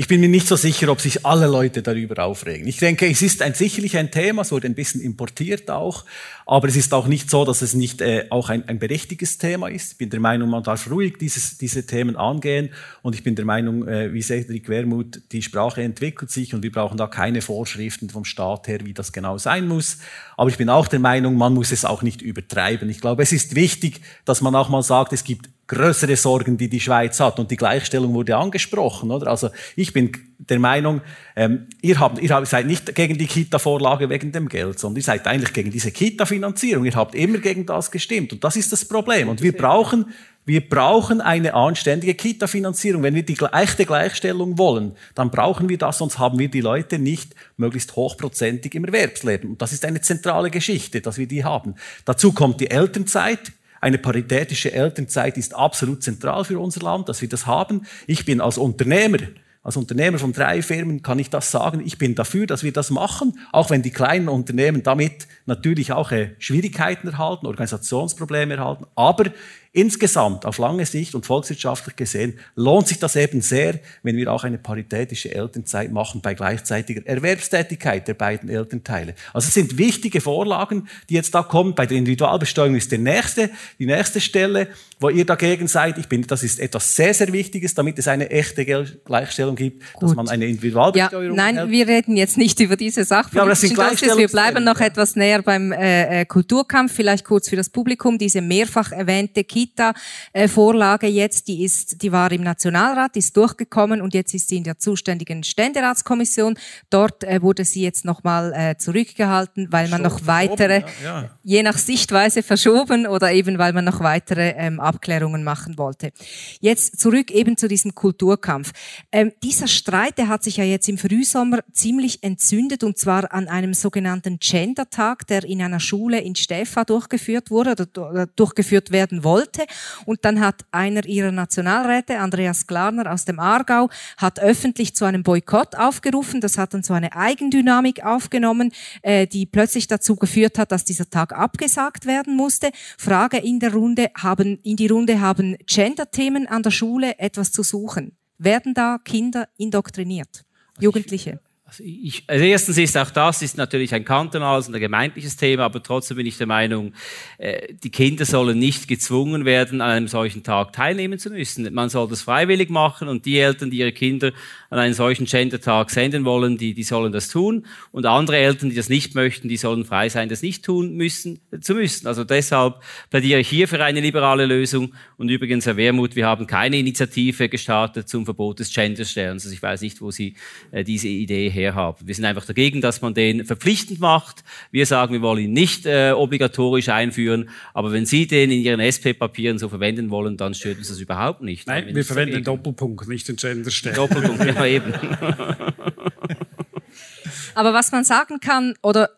Ich bin mir nicht so sicher, ob sich alle Leute darüber aufregen. Ich denke, es ist ein, sicherlich ein Thema, es wurde ein bisschen importiert auch, aber es ist auch nicht so, dass es nicht äh, auch ein, ein berechtigtes Thema ist. Ich bin der Meinung, man darf ruhig dieses, diese Themen angehen und ich bin der Meinung, äh, wie Cedric Wermuth, die Sprache entwickelt sich und wir brauchen da keine Vorschriften vom Staat her, wie das genau sein muss. Aber ich bin auch der Meinung, man muss es auch nicht übertreiben. Ich glaube, es ist wichtig, dass man auch mal sagt, es gibt größere Sorgen, die die Schweiz hat. Und die Gleichstellung wurde angesprochen, oder? Also ich bin der Meinung, ähm, ihr, habt, ihr seid nicht gegen die Kita-Vorlage wegen dem Geld, sondern ihr seid eigentlich gegen diese Kita-Finanzierung. Ihr habt immer gegen das gestimmt. Und das ist das Problem. Und wir brauchen, wir brauchen eine anständige Kita-Finanzierung. Wenn wir die echte Gleichstellung wollen, dann brauchen wir das, sonst haben wir die Leute nicht möglichst hochprozentig im Erwerbsleben. Und das ist eine zentrale Geschichte, dass wir die haben. Dazu kommt die Elternzeit. Eine paritätische Elternzeit ist absolut zentral für unser Land, dass wir das haben. Ich bin als Unternehmer, als Unternehmer von drei Firmen kann ich das sagen. Ich bin dafür, dass wir das machen, auch wenn die kleinen Unternehmen damit natürlich auch äh, Schwierigkeiten erhalten, Organisationsprobleme erhalten. Aber Insgesamt, auf lange Sicht und volkswirtschaftlich gesehen, lohnt sich das eben sehr, wenn wir auch eine paritätische Elternzeit machen bei gleichzeitiger Erwerbstätigkeit der beiden Elternteile. Also es sind wichtige Vorlagen, die jetzt da kommen. Bei der Individualbesteuerung ist der nächste, die nächste Stelle, wo ihr dagegen seid. Ich finde, das ist etwas sehr, sehr Wichtiges, damit es eine echte Gleichstellung gibt, Gut. dass man eine Individualbesteuerung ja, Nein, hält. wir reden jetzt nicht über diese Sache. Ja, wir bleiben noch etwas näher beim äh, äh, Kulturkampf, vielleicht kurz für das Publikum, diese mehrfach erwähnte Kita-Vorlage jetzt, die ist, die war im Nationalrat, ist durchgekommen und jetzt ist sie in der zuständigen Ständeratskommission. Dort äh, wurde sie jetzt nochmal äh, zurückgehalten, weil man noch weitere, ja, ja. je nach Sichtweise verschoben oder eben weil man noch weitere ähm, Abklärungen machen wollte. Jetzt zurück eben zu diesem Kulturkampf. Ähm, dieser Streit, der hat sich ja jetzt im Frühsommer ziemlich entzündet und zwar an einem sogenannten Gender-Tag, der in einer Schule in Steffa durchgeführt wurde oder durchgeführt werden wollte wollte. Und dann hat einer ihrer Nationalräte, Andreas Glarner aus dem Aargau, hat öffentlich zu einem Boykott aufgerufen. Das hat dann so eine Eigendynamik aufgenommen, äh, die plötzlich dazu geführt hat, dass dieser Tag abgesagt werden musste. Frage in der Runde, haben, in die Runde haben Gender-Themen an der Schule etwas zu suchen? Werden da Kinder indoktriniert? Jugendliche? Also, ich, also erstens ist auch das ist natürlich ein kantonales und ein gemeindliches Thema, aber trotzdem bin ich der Meinung, äh, die Kinder sollen nicht gezwungen werden, an einem solchen Tag teilnehmen zu müssen. Man soll das freiwillig machen und die Eltern, die ihre Kinder an einen solchen Gender-Tag senden wollen, die, die sollen das tun. Und andere Eltern, die das nicht möchten, die sollen frei sein, das nicht tun müssen, zu müssen. Also deshalb plädiere ich hier für eine liberale Lösung. Und übrigens, Herr Wermuth, wir haben keine Initiative gestartet zum Verbot des Gender-Sterns. Also ich weiß nicht, wo Sie äh, diese Idee herhaben. Wir sind einfach dagegen, dass man den verpflichtend macht. Wir sagen, wir wollen ihn nicht äh, obligatorisch einführen, aber wenn Sie den in Ihren SP-Papieren so verwenden wollen, dann stört uns das überhaupt nicht. Nein, wir verwenden den Doppelpunkt, nicht den Gender-Stern. Doppelpunkt, ja eben. aber was man sagen kann, oder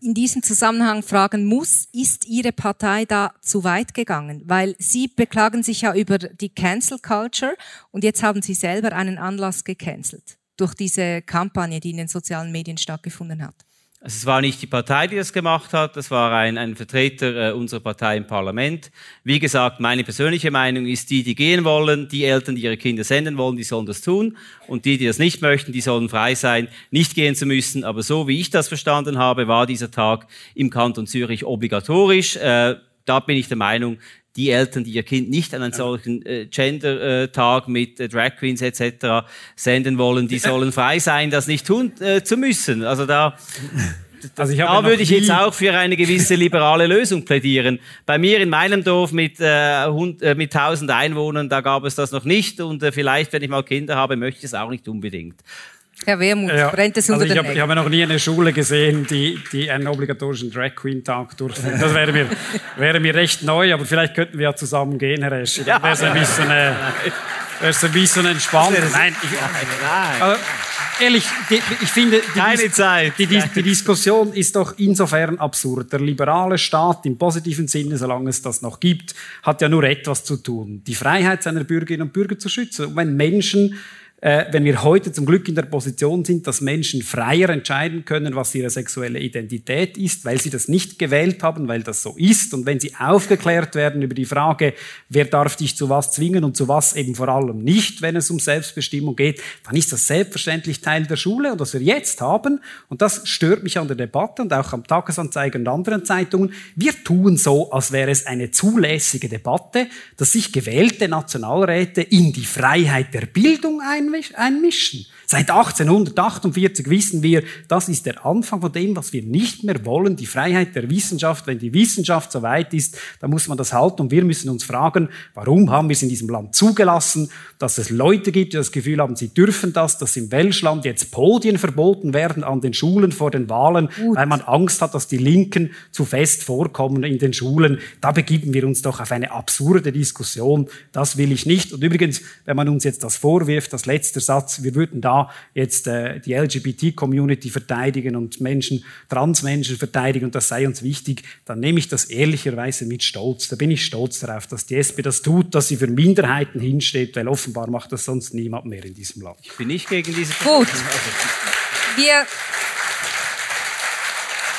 in diesem Zusammenhang fragen muss, ist Ihre Partei da zu weit gegangen? Weil Sie beklagen sich ja über die Cancel Culture und jetzt haben Sie selber einen Anlass gecancelt durch diese Kampagne, die in den sozialen Medien stattgefunden hat. Also es war nicht die Partei, die das gemacht hat, das war ein, ein Vertreter äh, unserer Partei im Parlament. Wie gesagt, meine persönliche Meinung ist, die, die gehen wollen, die Eltern, die ihre Kinder senden wollen, die sollen das tun. Und die, die das nicht möchten, die sollen frei sein, nicht gehen zu müssen. Aber so wie ich das verstanden habe, war dieser Tag im Kanton Zürich obligatorisch. Äh, da bin ich der Meinung, die Eltern, die ihr Kind nicht an einen solchen äh, Gender-Tag mit äh, Drag Queens etc. senden wollen, die sollen frei sein, das nicht tun äh, zu müssen. Also da also da würde ich jetzt auch für eine gewisse liberale Lösung plädieren. Bei mir in meinem Dorf mit, äh, äh mit 1000 Einwohnern, da gab es das noch nicht und äh, vielleicht, wenn ich mal Kinder habe, möchte ich es auch nicht unbedingt. Herr Wermuth, ja, brennt es unter also ich den Ich habe noch nie eine Schule gesehen, die, die einen obligatorischen Drag Queen Tag durchführt. Das wäre mir, wäre mir recht neu, aber vielleicht könnten wir ja zusammen gehen, Herr Eschi. Dann wäre es ein bisschen, äh, wäre ein bisschen entspannt. Nein, ich, nein. Also, ehrlich, die, ich finde, die, Keine Zeit. Die, die, die, Diskussion ist doch insofern absurd. Der liberale Staat im positiven Sinne, solange es das noch gibt, hat ja nur etwas zu tun, die Freiheit seiner Bürgerinnen und Bürger zu schützen. Und wenn Menschen äh, wenn wir heute zum Glück in der Position sind, dass Menschen freier entscheiden können, was ihre sexuelle Identität ist, weil sie das nicht gewählt haben, weil das so ist. Und wenn sie aufgeklärt werden über die Frage, wer darf dich zu was zwingen und zu was eben vor allem nicht, wenn es um Selbstbestimmung geht, dann ist das selbstverständlich Teil der Schule. Und was wir jetzt haben, und das stört mich an der Debatte und auch am Tagesanzeiger und anderen Zeitungen, wir tun so, als wäre es eine zulässige Debatte, dass sich gewählte Nationalräte in die Freiheit der Bildung ein einmischen. Seit 1848 wissen wir, das ist der Anfang von dem, was wir nicht mehr wollen, die Freiheit der Wissenschaft. Wenn die Wissenschaft so weit ist, dann muss man das halten. Und wir müssen uns fragen, warum haben wir es in diesem Land zugelassen, dass es Leute gibt, die das Gefühl haben, sie dürfen das, dass im Welschland jetzt Podien verboten werden an den Schulen vor den Wahlen, Gut. weil man Angst hat, dass die Linken zu fest vorkommen in den Schulen. Da begeben wir uns doch auf eine absurde Diskussion. Das will ich nicht. Und übrigens, wenn man uns jetzt das vorwirft, das letzter Satz, wir würden da jetzt äh, die LGBT-Community verteidigen und Menschen, Transmenschen verteidigen und das sei uns wichtig, dann nehme ich das ehrlicherweise mit Stolz. Da bin ich stolz darauf, dass die SP das tut, dass sie für Minderheiten hinsteht, weil offenbar macht das sonst niemand mehr in diesem Land. Ich bin nicht gegen diese. Gut. Wir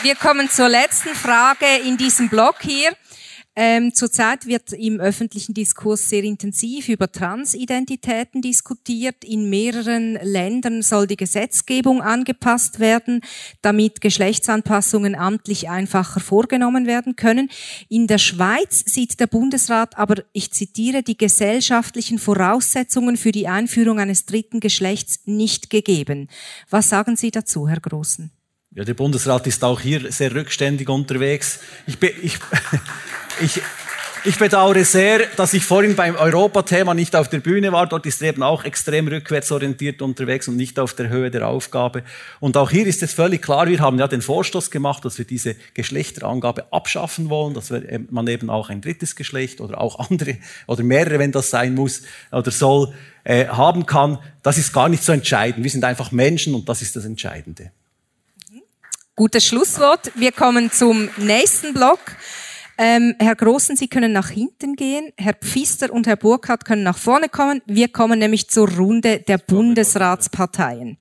wir kommen zur letzten Frage in diesem Block hier. Ähm, zurzeit wird im öffentlichen Diskurs sehr intensiv über Transidentitäten diskutiert. In mehreren Ländern soll die Gesetzgebung angepasst werden, damit Geschlechtsanpassungen amtlich einfacher vorgenommen werden können. In der Schweiz sieht der Bundesrat aber, ich zitiere, die gesellschaftlichen Voraussetzungen für die Einführung eines dritten Geschlechts nicht gegeben. Was sagen Sie dazu, Herr Großen? Ja, der Bundesrat ist auch hier sehr rückständig unterwegs. Ich, ich, ich, ich bedauere sehr, dass ich vorhin beim Europathema nicht auf der Bühne war. Dort ist eben auch extrem rückwärtsorientiert unterwegs und nicht auf der Höhe der Aufgabe. Und auch hier ist es völlig klar, wir haben ja den Vorstoß gemacht, dass wir diese Geschlechterangabe abschaffen wollen, dass man eben auch ein drittes Geschlecht oder auch andere oder mehrere, wenn das sein muss oder soll, äh, haben kann. Das ist gar nicht so entscheidend. Wir sind einfach Menschen und das ist das Entscheidende. Gutes Schlusswort. Wir kommen zum nächsten Block. Ähm, Herr Großen, Sie können nach hinten gehen. Herr Pfister und Herr Burkhardt können nach vorne kommen. Wir kommen nämlich zur Runde der Bundesratsparteien.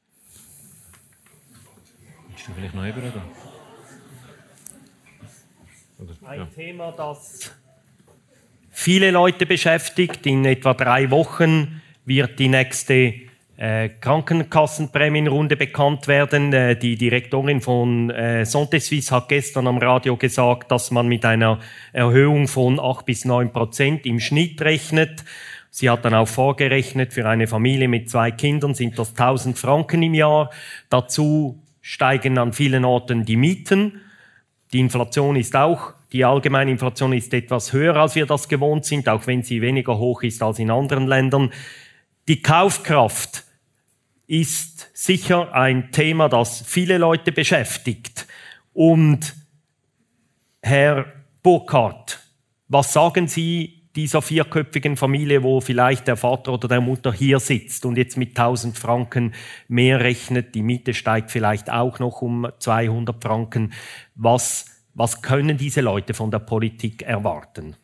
Ein Thema, das viele Leute beschäftigt. In etwa drei Wochen wird die nächste äh, Krankenkassenprämienrunde bekannt werden. Äh, die Direktorin von äh, Santé Suisse hat gestern am Radio gesagt, dass man mit einer Erhöhung von acht bis neun Prozent im Schnitt rechnet. Sie hat dann auch vorgerechnet, für eine Familie mit zwei Kindern sind das 1000 Franken im Jahr. Dazu steigen an vielen Orten die Mieten. Die Inflation ist auch, die allgemeine Inflation ist etwas höher, als wir das gewohnt sind, auch wenn sie weniger hoch ist als in anderen Ländern. Die Kaufkraft ist sicher ein Thema, das viele Leute beschäftigt. Und Herr Burkhardt, was sagen Sie dieser vierköpfigen Familie, wo vielleicht der Vater oder der Mutter hier sitzt und jetzt mit 1000 Franken mehr rechnet, die Miete steigt vielleicht auch noch um 200 Franken. Was, was können diese Leute von der Politik erwarten?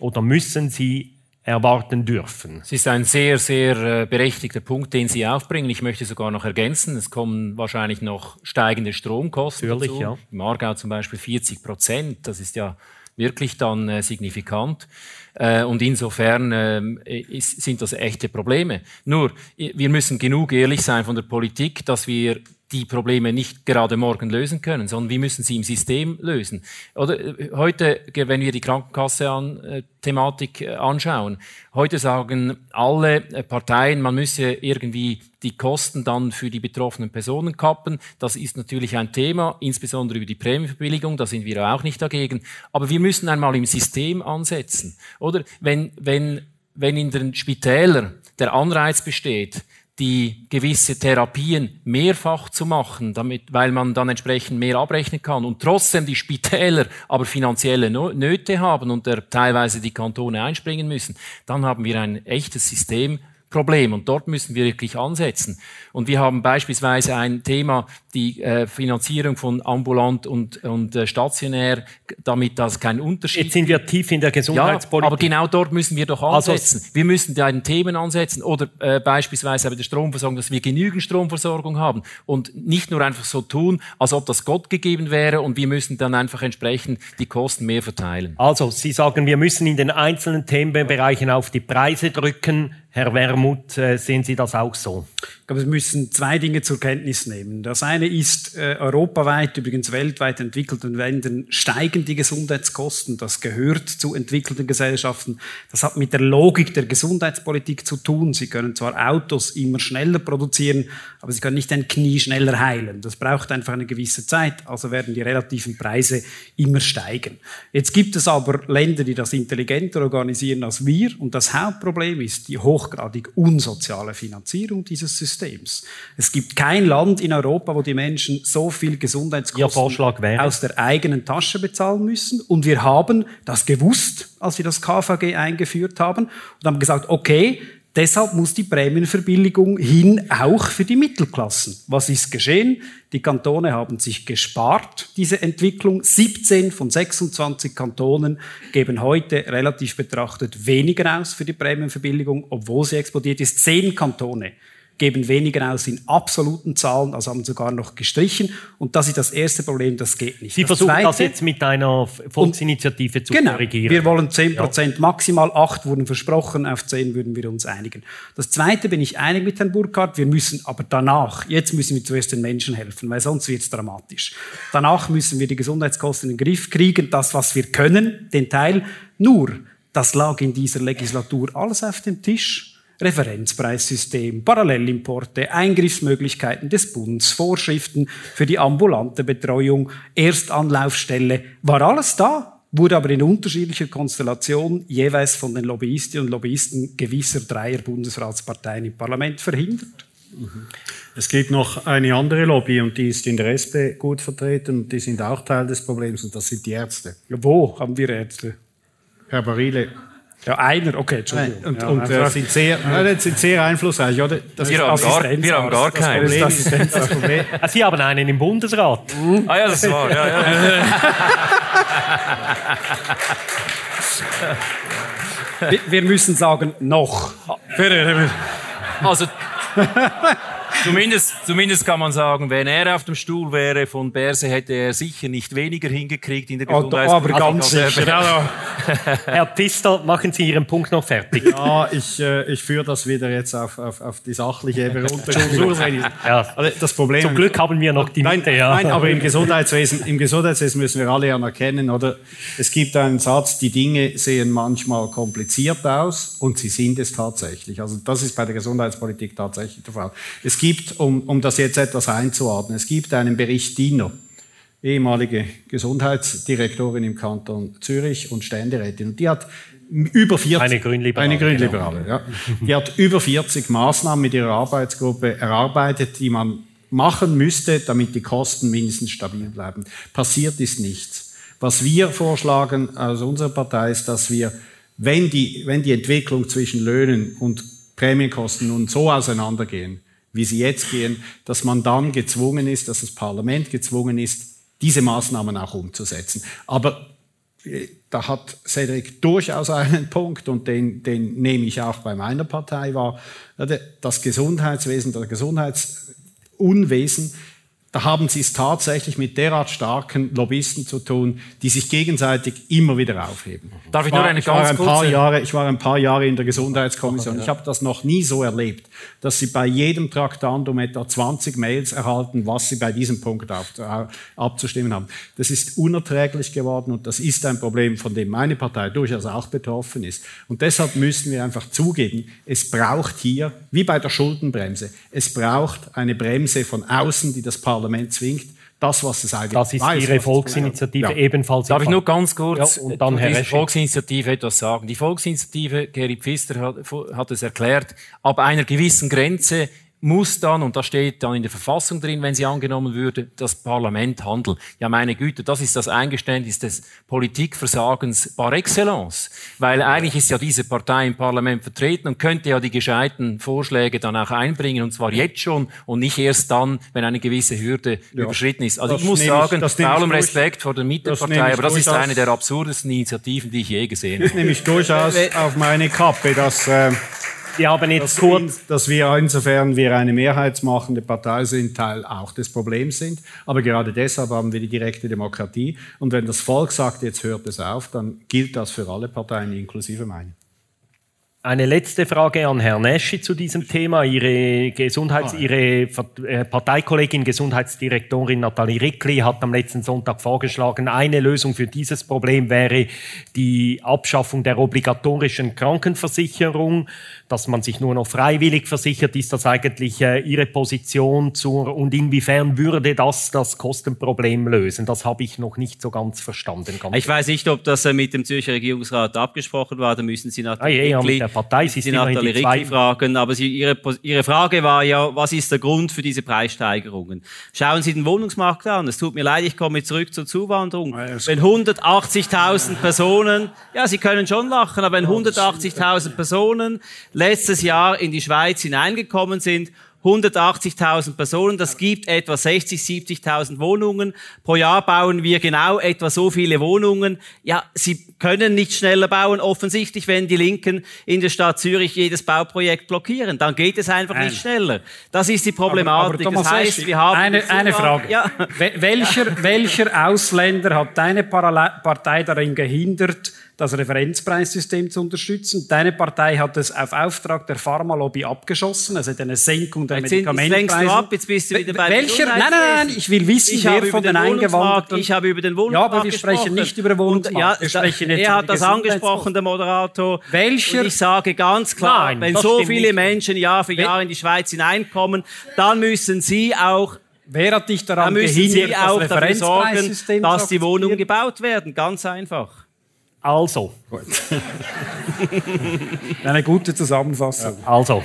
Oder müssen sie erwarten dürfen. Es ist ein sehr, sehr äh, berechtigter Punkt, den Sie aufbringen. Ich möchte sogar noch ergänzen, es kommen wahrscheinlich noch steigende Stromkosten Natürlich, dazu. Ja. Im Aargau zum Beispiel 40 Prozent. Das ist ja wirklich dann äh, signifikant. Äh, und insofern äh, ist, sind das echte Probleme. Nur, wir müssen genug ehrlich sein von der Politik, dass wir die Probleme nicht gerade morgen lösen können, sondern wir müssen sie im System lösen. Oder äh, heute, wenn wir die Krankenkasse an, äh, äh, anschauen, heute sagen alle Parteien, man müsse irgendwie die Kosten dann für die betroffenen Personen kappen. Das ist natürlich ein Thema, insbesondere über die Prämienverbilligung, da sind wir auch nicht dagegen. Aber wir müssen einmal im System ansetzen. Oder wenn, wenn, wenn in den Spitälern der Anreiz besteht, die gewisse Therapien mehrfach zu machen, damit, weil man dann entsprechend mehr abrechnen kann und trotzdem die Spitäler aber finanzielle Nöte haben und teilweise die Kantone einspringen müssen, dann haben wir ein echtes System, Problem und dort müssen wir wirklich ansetzen. Und wir haben beispielsweise ein Thema, die äh, Finanzierung von ambulant und, und äh, stationär, damit das kein Unterschied. Jetzt sind wir tief in der Gesundheitspolitik. Ja, aber genau dort müssen wir doch also ansetzen. Also, wir müssen da einen Themen ansetzen oder äh, beispielsweise bei der Stromversorgung, dass wir genügend Stromversorgung haben und nicht nur einfach so tun, als ob das Gott gegeben wäre und wir müssen dann einfach entsprechend die Kosten mehr verteilen. Also Sie sagen, wir müssen in den einzelnen Themenbereichen auf die Preise drücken, Herr Wermuth, äh, sehen Sie das auch so? Ich glaube, wir müssen zwei Dinge zur Kenntnis nehmen. Das eine ist, äh, europaweit, übrigens weltweit entwickelten Ländern steigen die Gesundheitskosten. Das gehört zu entwickelten Gesellschaften. Das hat mit der Logik der Gesundheitspolitik zu tun. Sie können zwar Autos immer schneller produzieren, aber sie können nicht ein Knie schneller heilen. Das braucht einfach eine gewisse Zeit. Also werden die relativen Preise immer steigen. Jetzt gibt es aber Länder, die das intelligenter organisieren als wir. Und das Hauptproblem ist die hoch hochgradig unsoziale Finanzierung dieses Systems. Es gibt kein Land in Europa, wo die Menschen so viel Gesundheitskosten aus der eigenen Tasche bezahlen müssen. Und wir haben das gewusst, als wir das KVG eingeführt haben und haben gesagt, okay, Deshalb muss die Prämienverbilligung hin auch für die Mittelklassen. Was ist geschehen? Die Kantone haben sich gespart, diese Entwicklung. 17 von 26 Kantonen geben heute relativ betrachtet weniger aus für die Prämienverbilligung, obwohl sie explodiert ist. Zehn Kantone geben weniger aus in absoluten Zahlen, also haben sogar noch gestrichen. Und das ist das erste Problem, das geht nicht. Sie das versuchen Zweite, das jetzt mit einer Volksinitiative zu genau, korrigieren. Wir wollen 10 Prozent, ja. maximal 8 wurden versprochen, auf 10 würden wir uns einigen. Das Zweite bin ich einig mit Herrn Burkhardt, wir müssen aber danach, jetzt müssen wir zuerst den Menschen helfen, weil sonst wird es dramatisch. Danach müssen wir die Gesundheitskosten in den Griff kriegen, das, was wir können, den Teil. Nur, das lag in dieser Legislatur alles auf dem Tisch. Referenzpreissystem, Parallelimporte, Eingriffsmöglichkeiten des Bundes, Vorschriften für die ambulante Betreuung, Erstanlaufstelle, war alles da, wurde aber in unterschiedlicher Konstellation jeweils von den Lobbyistinnen und Lobbyisten gewisser Dreier Bundesratsparteien im Parlament verhindert. Es gibt noch eine andere Lobby und die ist in der SP gut vertreten und die sind auch Teil des Problems und das sind die Ärzte. Wo haben wir Ärzte? Herr Barile, ja, einer, okay, Entschuldigung. Und, ja, und äh, sind, sehr, ja, sind sehr einflussreich, oder? Das wir, haben gar, wir haben gar keinen. Das, das, das Problem. Ah, Sie haben einen im Bundesrat. Mhm. Ah ja, das war, ja, ja. wir, wir müssen sagen, noch. Also, Zumindest, zumindest kann man sagen, wenn er auf dem Stuhl wäre von Berse, hätte er sicher nicht weniger hingekriegt in der Gesundheitspolitik. Aber ganz sicher. Herr Pfister, machen Sie Ihren Punkt noch fertig. Ja, ich, äh, ich führe das wieder jetzt auf, auf, auf die sachliche Ebene runter. ja. also das Problem, Zum Glück haben wir noch die Mitte. Nein, ja. nein, aber im Gesundheitswesen, im Gesundheitswesen müssen wir alle anerkennen, oder? Es gibt einen Satz, die Dinge sehen manchmal kompliziert aus und sie sind es tatsächlich. Also das ist bei der Gesundheitspolitik tatsächlich der Fall. Es gibt, um, um das jetzt etwas einzuordnen, es gibt einen Bericht Diener, ehemalige Gesundheitsdirektorin im Kanton Zürich und Ständerätin. Und die hat über 40, eine Grünliberale, eine Grünliberale genau. ja. Die hat über 40 Maßnahmen mit ihrer Arbeitsgruppe erarbeitet, die man machen müsste, damit die Kosten mindestens stabil bleiben. Passiert ist nichts. Was wir vorschlagen aus unserer Partei ist, dass wir wenn die, wenn die Entwicklung zwischen Löhnen und Prämienkosten nun so auseinandergehen, wie sie jetzt gehen, dass man dann gezwungen ist, dass das Parlament gezwungen ist, diese Maßnahmen auch umzusetzen. Aber äh, da hat Cedric durchaus einen Punkt und den, den nehme ich auch bei meiner Partei wahr. Das Gesundheitswesen, das Gesundheitsunwesen da haben Sie es tatsächlich mit derart starken Lobbyisten zu tun, die sich gegenseitig immer wieder aufheben. Darf ich, nur eine ich war, ganz ein kurze... paar Jahre, Ich war ein paar Jahre in der Gesundheitskommission. Ich habe das noch nie so erlebt, dass Sie bei jedem Traktandum etwa 20 Mails erhalten, was Sie bei diesem Punkt auf, abzustimmen haben. Das ist unerträglich geworden und das ist ein Problem, von dem meine Partei durchaus auch betroffen ist. Und deshalb müssen wir einfach zugeben, es braucht hier, wie bei der Schuldenbremse, es braucht eine Bremse von außen, die das Parlament zwingt, das, was es eigentlich Das ist weiß, Ihre Volksinitiative ja. ebenfalls. Darf ich nur ganz kurz ja, und dann Herr diese Volksinitiative etwas sagen? Die Volksinitiative, Geri Pfister hat, hat es erklärt, ab einer gewissen Grenze muss dann, und das steht dann in der Verfassung drin, wenn sie angenommen würde, das Parlament handeln. Ja, meine Güte, das ist das Eingeständnis des Politikversagens par excellence. Weil eigentlich ist ja diese Partei im Parlament vertreten und könnte ja die gescheiten Vorschläge dann auch einbringen, und zwar jetzt schon und nicht erst dann, wenn eine gewisse Hürde ja, überschritten ist. Also ich muss sagen, ich, bei allem Respekt vor der Mittepartei, aber das ist eine der absurdesten Initiativen, die ich je gesehen habe. Das nehme ich durchaus auf meine Kappe, dass... Äh wir haben jetzt kurz, dass wir insofern wir eine mehrheitsmachende Partei sind, Teil auch des Problems sind. Aber gerade deshalb haben wir die direkte Demokratie. Und wenn das Volk sagt, jetzt hört es auf, dann gilt das für alle Parteien, inklusive meine. Eine letzte Frage an Herrn Neschi zu diesem Thema. Ihre, Gesundheits-, ah, Ihre äh, Parteikollegin, Gesundheitsdirektorin Nathalie Rickli hat am letzten Sonntag vorgeschlagen, eine Lösung für dieses Problem wäre die Abschaffung der obligatorischen Krankenversicherung, dass man sich nur noch freiwillig versichert. Ist das eigentlich äh, Ihre Position zur, und inwiefern würde das das Kostenproblem lösen? Das habe ich noch nicht so ganz verstanden. Ganz ich weiß nicht, ob das äh, mit dem Zürcher Regierungsrat abgesprochen war. Da müssen Sie Nathalie ah, Rickli Partei. Sie Sie Nathalie Ricky fragen, aber Sie, Ihre, Ihre Frage war ja, was ist der Grund für diese Preissteigerungen? Schauen Sie den Wohnungsmarkt an. Es tut mir leid, ich komme zurück zur Zuwanderung. Wenn 180.000 Personen, ja, Sie können schon lachen, aber wenn 180.000 Personen letztes Jahr in die Schweiz hineingekommen sind 180.000 Personen, das gibt etwa 60, 70.000 Wohnungen. Pro Jahr bauen wir genau etwa so viele Wohnungen. Ja, sie können nicht schneller bauen, offensichtlich, wenn die Linken in der Stadt Zürich jedes Bauprojekt blockieren. Dann geht es einfach Nein. nicht schneller. Das ist die Problematik. Aber, aber das heißt, wir haben eine, eine Frage. Ja. Welcher, welcher Ausländer hat deine Partei darin gehindert, das Referenzpreissystem zu unterstützen. Deine Partei hat es auf Auftrag der Pharmalobby abgeschossen, also eine Senkung der jetzt Medikamentenpreise. Jetzt ab, jetzt bist du wieder bei Welcher? Nein, nein, nein, ich will wissen, ich wer von den, den Eingewanderten... Ich habe über den Wohnungsmarkt Ja, aber wir sprechen nicht über Wohnungsmarkt. Ja, wir jetzt er hat das angesprochen, der Moderator. Welcher? Und ich sage ganz klar, nein, wenn so viele nicht. Menschen Jahr für Jahr in die Schweiz hineinkommen, dann müssen Sie auch Wer hat dich daran gehindert, Sie auch dafür sorgen, dass die Wohnungen gebaut werden? Ganz einfach. Also. Gut. Eine gute Zusammenfassung. Ja. Also.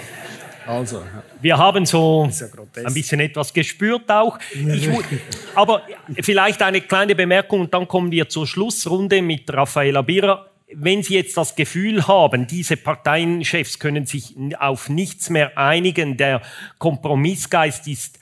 Also, Wir haben so ja ein bisschen etwas gespürt auch. Ich, aber vielleicht eine kleine Bemerkung und dann kommen wir zur Schlussrunde mit Raffaella Birra. Wenn Sie jetzt das Gefühl haben, diese Parteienchefs können sich auf nichts mehr einigen, der Kompromissgeist ist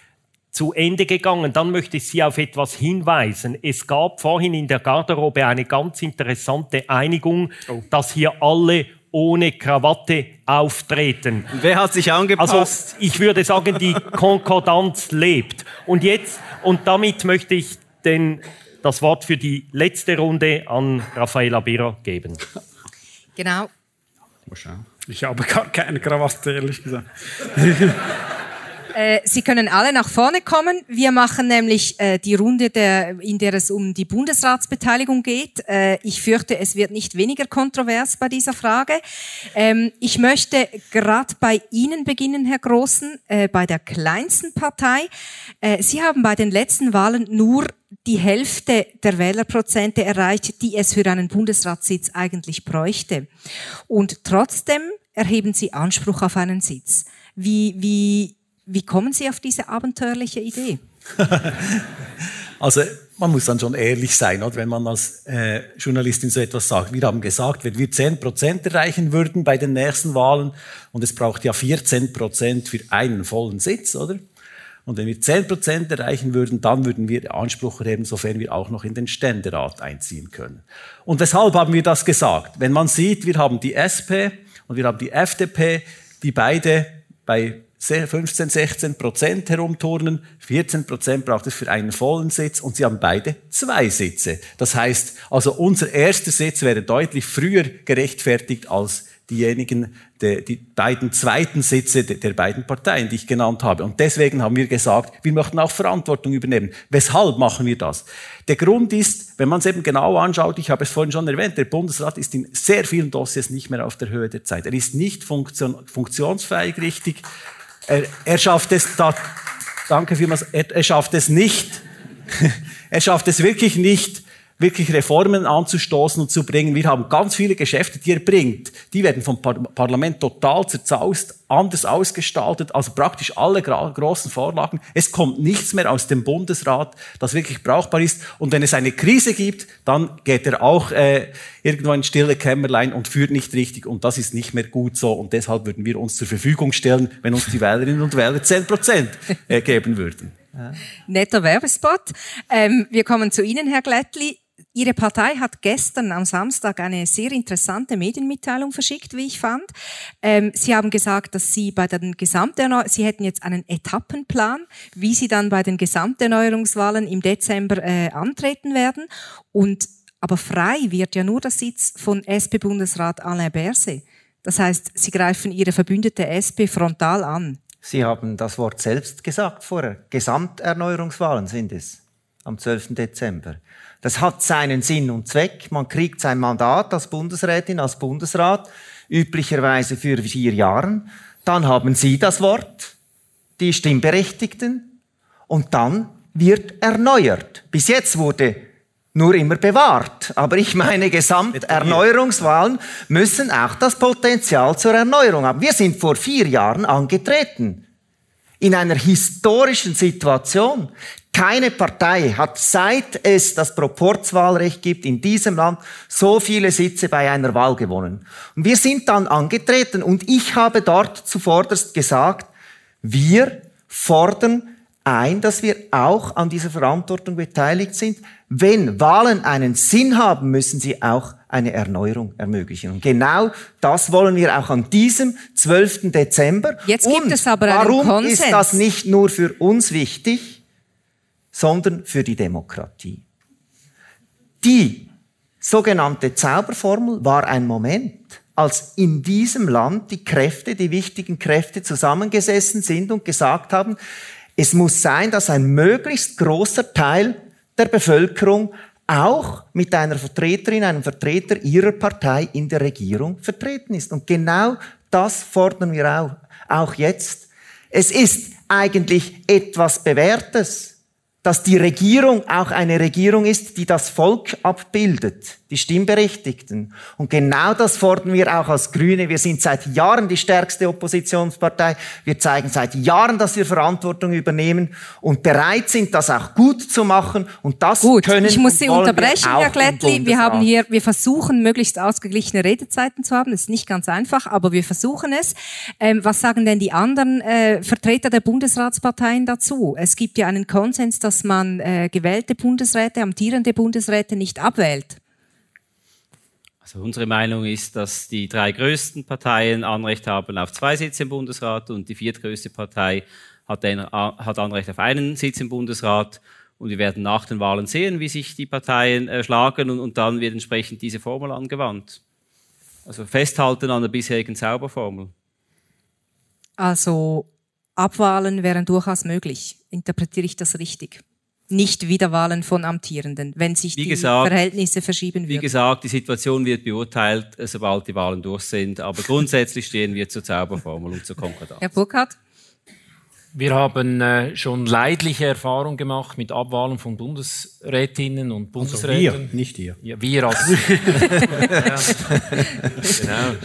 zu Ende gegangen. Dann möchte ich Sie auf etwas hinweisen. Es gab vorhin in der Garderobe eine ganz interessante Einigung, oh. dass hier alle ohne Krawatte auftreten. Wer hat sich angepasst? Also ich würde sagen, die Konkordanz lebt. Und jetzt, und damit möchte ich den, das Wort für die letzte Runde an Raffaella Birra geben. Genau. Ich habe gar keine Krawatte, ehrlich gesagt. Äh, Sie können alle nach vorne kommen. Wir machen nämlich äh, die Runde, der, in der es um die Bundesratsbeteiligung geht. Äh, ich fürchte, es wird nicht weniger kontrovers bei dieser Frage. Ähm, ich möchte gerade bei Ihnen beginnen, Herr Großen, äh, bei der kleinsten Partei. Äh, Sie haben bei den letzten Wahlen nur die Hälfte der Wählerprozente erreicht, die es für einen Bundesratssitz eigentlich bräuchte. Und trotzdem erheben Sie Anspruch auf einen Sitz. Wie, wie wie kommen Sie auf diese abenteuerliche Idee? also man muss dann schon ehrlich sein, oder? wenn man als äh, Journalistin so etwas sagt. Wir haben gesagt, wenn wir 10 Prozent erreichen würden bei den nächsten Wahlen, und es braucht ja 14 Prozent für einen vollen Sitz, oder? Und wenn wir 10 Prozent erreichen würden, dann würden wir Anspruch erheben, sofern wir auch noch in den Ständerat einziehen können. Und weshalb haben wir das gesagt? Wenn man sieht, wir haben die SP und wir haben die FDP, die beide bei 15, 16 Prozent herumturnen. 14 Prozent braucht es für einen vollen Sitz und sie haben beide zwei Sitze. Das heißt, also unser erster Sitz wäre deutlich früher gerechtfertigt als diejenigen, die, die beiden zweiten Sitze der, beiden Parteien, die ich genannt habe. Und deswegen haben wir gesagt, wir möchten auch Verantwortung übernehmen. Weshalb machen wir das? Der Grund ist, wenn man es eben genau anschaut, ich habe es vorhin schon erwähnt, der Bundesrat ist in sehr vielen Dossiers nicht mehr auf der Höhe der Zeit. Er ist nicht funktion, funktionsfähig richtig. Er, er schafft es, da, danke vielmals, er, er schafft es nicht, er schafft es wirklich nicht, wirklich Reformen anzustoßen und zu bringen. Wir haben ganz viele Geschäfte, die er bringt. Die werden vom Parlament total zerzaust, anders ausgestaltet, also praktisch alle großen Vorlagen. Es kommt nichts mehr aus dem Bundesrat, das wirklich brauchbar ist. Und wenn es eine Krise gibt, dann geht er auch äh, irgendwo in stille Kämmerlein und führt nicht richtig. Und das ist nicht mehr gut so. Und deshalb würden wir uns zur Verfügung stellen, wenn uns die Wählerinnen und Wähler 10 Prozent äh, geben würden. Ja. Netter Werbespot. Ähm, wir kommen zu Ihnen, Herr Glättli. Ihre Partei hat gestern am Samstag eine sehr interessante Medienmitteilung verschickt, wie ich fand. Ähm, Sie haben gesagt, dass Sie bei den Gesamterneuerungswahlen, Sie hätten jetzt einen Etappenplan, wie Sie dann bei den Gesamterneuerungswahlen im Dezember äh, antreten werden. Und aber frei wird ja nur der Sitz von SP-Bundesrat Alain Berset. Das heißt, Sie greifen Ihre verbündete SP frontal an. Sie haben das Wort selbst gesagt vorher. Gesamterneuerungswahlen sind es am 12. Dezember. Das hat seinen Sinn und Zweck. Man kriegt sein Mandat als Bundesrätin, als Bundesrat, üblicherweise für vier Jahre. Dann haben Sie das Wort, die Stimmberechtigten, und dann wird erneuert. Bis jetzt wurde nur immer bewahrt. Aber ich meine, Gesamterneuerungswahlen müssen auch das Potenzial zur Erneuerung haben. Wir sind vor vier Jahren angetreten. In einer historischen Situation. Keine Partei hat, seit es das Proporzwahlrecht gibt in diesem Land, so viele Sitze bei einer Wahl gewonnen. Und wir sind dann angetreten und ich habe dort zuvorderst gesagt, wir fordern ein, dass wir auch an dieser Verantwortung beteiligt sind. Wenn Wahlen einen Sinn haben, müssen sie auch eine Erneuerung ermöglichen. Und genau das wollen wir auch an diesem 12. Dezember. Jetzt gibt Und es aber einen warum Konsens. ist das nicht nur für uns wichtig? Sondern für die Demokratie. Die sogenannte Zauberformel war ein Moment, als in diesem Land die Kräfte, die wichtigen Kräfte zusammengesessen sind und gesagt haben, es muss sein, dass ein möglichst großer Teil der Bevölkerung auch mit einer Vertreterin, einem Vertreter ihrer Partei in der Regierung vertreten ist. Und genau das fordern wir auch, auch jetzt. Es ist eigentlich etwas Bewährtes dass die Regierung auch eine Regierung ist, die das Volk abbildet, die Stimmberechtigten. Und genau das fordern wir auch als Grüne. Wir sind seit Jahren die stärkste Oppositionspartei. Wir zeigen seit Jahren, dass wir Verantwortung übernehmen und bereit sind, das auch gut zu machen. Und das Gut, können ich muss Sie unterbrechen, Herr Glättli. Wir haben hier, wir versuchen möglichst ausgeglichene Redezeiten zu haben. Das ist nicht ganz einfach, aber wir versuchen es. Ähm, was sagen denn die anderen äh, Vertreter der Bundesratsparteien dazu? Es gibt ja einen Konsens, dass man äh, gewählte Bundesräte, amtierende Bundesräte nicht abwählt. Also unsere Meinung ist, dass die drei größten Parteien Anrecht haben auf zwei Sitze im Bundesrat und die viertgrößte Partei hat, ein, hat Anrecht auf einen Sitz im Bundesrat. Und wir werden nach den Wahlen sehen, wie sich die Parteien äh, schlagen und, und dann wird entsprechend diese Formel angewandt. Also festhalten an der bisherigen Zauberformel. Also Abwahlen wären durchaus möglich. Interpretiere ich das richtig? Nicht Wiederwahlen von Amtierenden, wenn sich Wie die gesagt- Verhältnisse verschieben Wie würden. gesagt, die Situation wird beurteilt, sobald die Wahlen durch sind. Aber grundsätzlich stehen wir zur Zauberformel und zur Konkordat. Herr Burkhardt? Wir haben äh, schon leidliche Erfahrungen gemacht mit Abwahlen von Bundesrätinnen und Bundesräten. Also wir, nicht ihr. Ja, wir als, genau.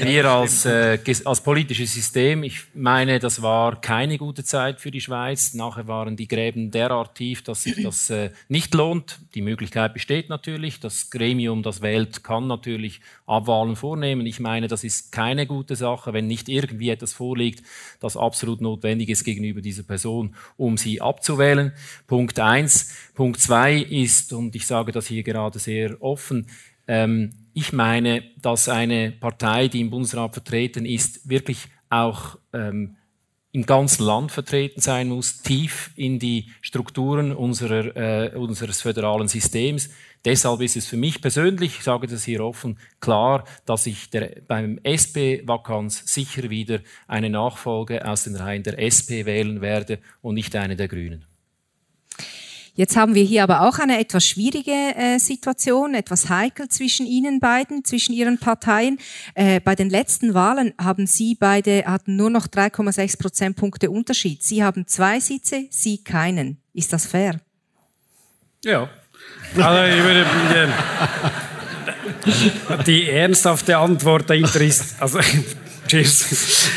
wir als, äh, als politisches System. Ich meine, das war keine gute Zeit für die Schweiz. Nachher waren die Gräben derart tief, dass sich das äh, nicht lohnt. Die Möglichkeit besteht natürlich. Das Gremium, das wählt, kann natürlich Abwahlen vornehmen. Ich meine, das ist keine gute Sache, wenn nicht irgendwie etwas vorliegt, das absolut notwendig ist gegenüber dieser Person, um sie abzuwählen. Punkt eins. Punkt zwei ist, und ich sage das hier gerade sehr offen, ähm, ich meine, dass eine Partei, die im Bundesrat vertreten ist, wirklich auch ähm, im ganzen Land vertreten sein muss, tief in die Strukturen unserer, äh, unseres föderalen Systems. Deshalb ist es für mich persönlich, ich sage das hier offen, klar, dass ich der, beim SP-Vakanz sicher wieder eine Nachfolge aus den Reihen der SP wählen werde und nicht eine der Grünen. Jetzt haben wir hier aber auch eine etwas schwierige äh, Situation, etwas heikel zwischen Ihnen beiden, zwischen Ihren Parteien. Äh, bei den letzten Wahlen haben Sie beide hatten nur noch 3,6 Prozentpunkte Unterschied. Sie haben zwei Sitze, Sie keinen. Ist das fair? Ja. Also ich würde die, die ernsthafte Antwort dahinter ist, also Cheers.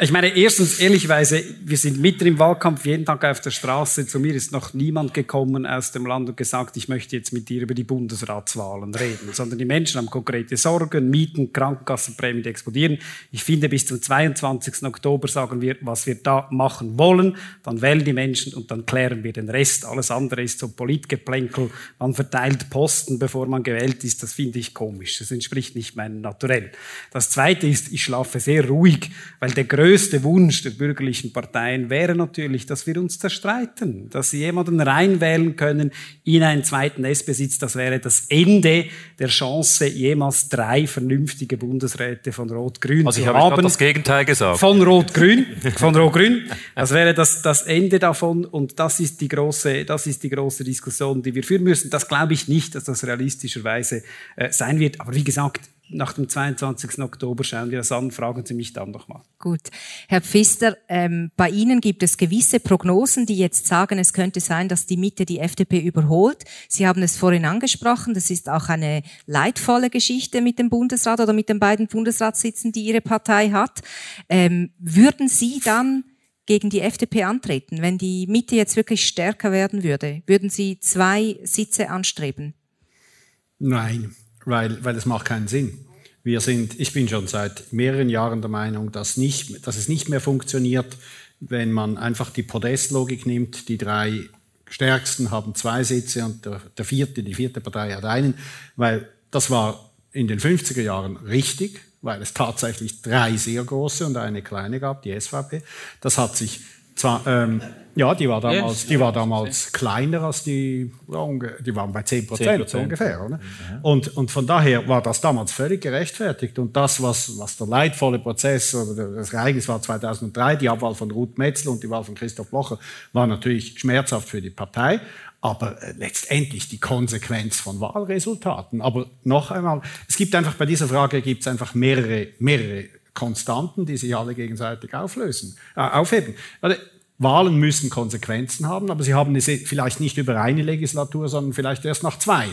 Ich meine, erstens, ehrlicherweise, wir sind mitten im Wahlkampf, jeden Tag auf der Straße. Zu mir ist noch niemand gekommen aus dem Land und gesagt, ich möchte jetzt mit dir über die Bundesratswahlen reden, sondern die Menschen haben konkrete Sorgen, Mieten, Krankenkassenprämien, die explodieren. Ich finde, bis zum 22. Oktober sagen wir, was wir da machen wollen. Dann wählen die Menschen und dann klären wir den Rest. Alles andere ist so Politgeplänkel. Man verteilt Posten, bevor man gewählt ist. Das finde ich komisch. Das entspricht nicht meinem Naturell. Das Zweite ist, ich schlafe sehr ruhig, weil der größte Wunsch der bürgerlichen Parteien wäre natürlich, dass wir uns zerstreiten, dass sie jemanden reinwählen können in einen zweiten S-Besitz. Das wäre das Ende der Chance, jemals drei vernünftige Bundesräte von Rot-Grün also zu haben. Also ich habe das Gegenteil gesagt. Von Rot-Grün, von Rot-Grün. Das wäre das, das Ende davon und das ist die große, das ist die große Diskussion, die wir führen müssen. Das glaube ich nicht, dass das realistischerweise äh, sein wird. Aber wie gesagt, nach dem 22. Oktober schauen wir das an, fragen Sie mich dann nochmal. Gut. Herr Pfister, ähm, bei Ihnen gibt es gewisse Prognosen, die jetzt sagen, es könnte sein, dass die Mitte die FDP überholt. Sie haben es vorhin angesprochen, das ist auch eine leidvolle Geschichte mit dem Bundesrat oder mit den beiden Bundesratssitzen, die Ihre Partei hat. Ähm, würden Sie dann gegen die FDP antreten, wenn die Mitte jetzt wirklich stärker werden würde? Würden Sie zwei Sitze anstreben? Nein, weil, weil es macht keinen Sinn. Wir sind, ich bin schon seit mehreren Jahren der Meinung, dass, nicht, dass es nicht mehr funktioniert, wenn man einfach die Podestlogik nimmt. Die drei Stärksten haben zwei Sitze und der, der vierte, die vierte Partei hat einen, weil das war in den 50er Jahren richtig, weil es tatsächlich drei sehr große und eine kleine gab, die SVP. Das hat sich zwar, ähm, ja, die war damals, die war damals kleiner als die, die waren bei 10 Prozent ungefähr. Oder? Und, und von daher war das damals völlig gerechtfertigt. Und das, was, was der leidvolle Prozess oder das Ereignis war 2003, die Abwahl von Ruth Metzler und die Wahl von Christoph Blocher, war natürlich schmerzhaft für die Partei. Aber äh, letztendlich die Konsequenz von Wahlresultaten. Aber noch einmal, es gibt einfach bei dieser Frage gibt es einfach mehrere, mehrere Konstanten, die sich alle gegenseitig auflösen, äh, aufheben. Also, Wahlen müssen Konsequenzen haben, aber sie haben es vielleicht nicht über eine Legislatur, sondern vielleicht erst nach zwei.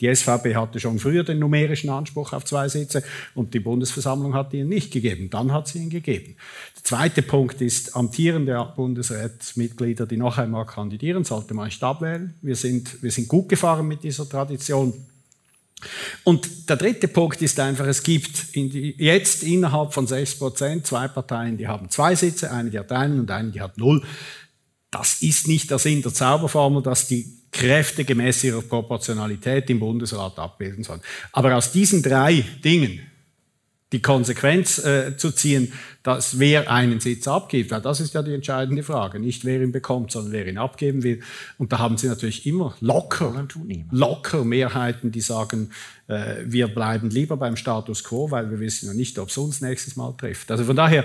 Die SVP hatte schon früher den numerischen Anspruch auf zwei Sitze und die Bundesversammlung hat ihn nicht gegeben. Dann hat sie ihn gegeben. Der zweite Punkt ist, amtierende Bundesratsmitglieder, die noch einmal kandidieren, sollte man nicht abwählen. Wir sind, wir sind gut gefahren mit dieser Tradition. Und der dritte Punkt ist einfach, es gibt in die, jetzt innerhalb von 6 Prozent zwei Parteien, die haben zwei Sitze, eine die hat einen und eine die hat null. Das ist nicht der Sinn der Zauberformel, dass die Kräfte gemäß ihrer Proportionalität im Bundesrat abbilden sollen. Aber aus diesen drei Dingen die Konsequenz äh, zu ziehen, dass wer einen Sitz abgibt. Weil das ist ja die entscheidende Frage. Nicht wer ihn bekommt, sondern wer ihn abgeben will. Und da haben Sie natürlich immer locker, locker Mehrheiten, die sagen, äh, wir bleiben lieber beim Status quo, weil wir wissen ja nicht, ob es uns nächstes Mal trifft. Also von daher,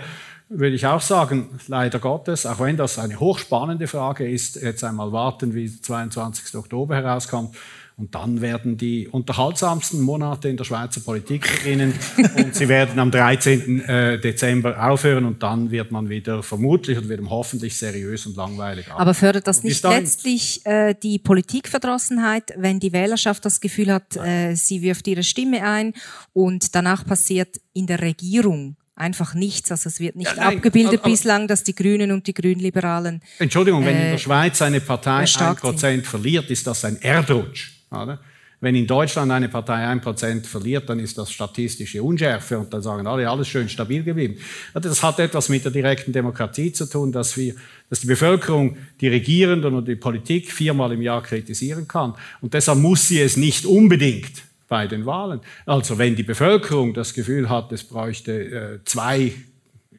würde ich auch sagen, leider Gottes, auch wenn das eine hochspannende Frage ist, jetzt einmal warten, wie 22. Oktober herauskommt. Und dann werden die unterhaltsamsten Monate in der Schweizer Politik beginnen und sie werden am 13. Äh, Dezember aufhören und dann wird man wieder vermutlich und wird hoffentlich seriös und langweilig. Aber fördert das nicht letztlich äh, die Politikverdrossenheit, wenn die Wählerschaft das Gefühl hat, äh, sie wirft ihre Stimme ein und danach passiert in der Regierung einfach nichts. Also es wird nicht ja, nein, abgebildet aber, bislang, dass die Grünen und die Grünliberalen. Entschuldigung, wenn in der Schweiz eine Partei ein Prozent verliert, ist das ein Erdrutsch. Oder? Wenn in Deutschland eine Partei ein Prozent verliert, dann ist das statistische Unschärfe und dann sagen alle, alles schön stabil geblieben. Das hat etwas mit der direkten Demokratie zu tun, dass, wir, dass die Bevölkerung die Regierenden und die Politik viermal im Jahr kritisieren kann. Und deshalb muss sie es nicht unbedingt bei den Wahlen. Also wenn die Bevölkerung das Gefühl hat, es bräuchte äh, zwei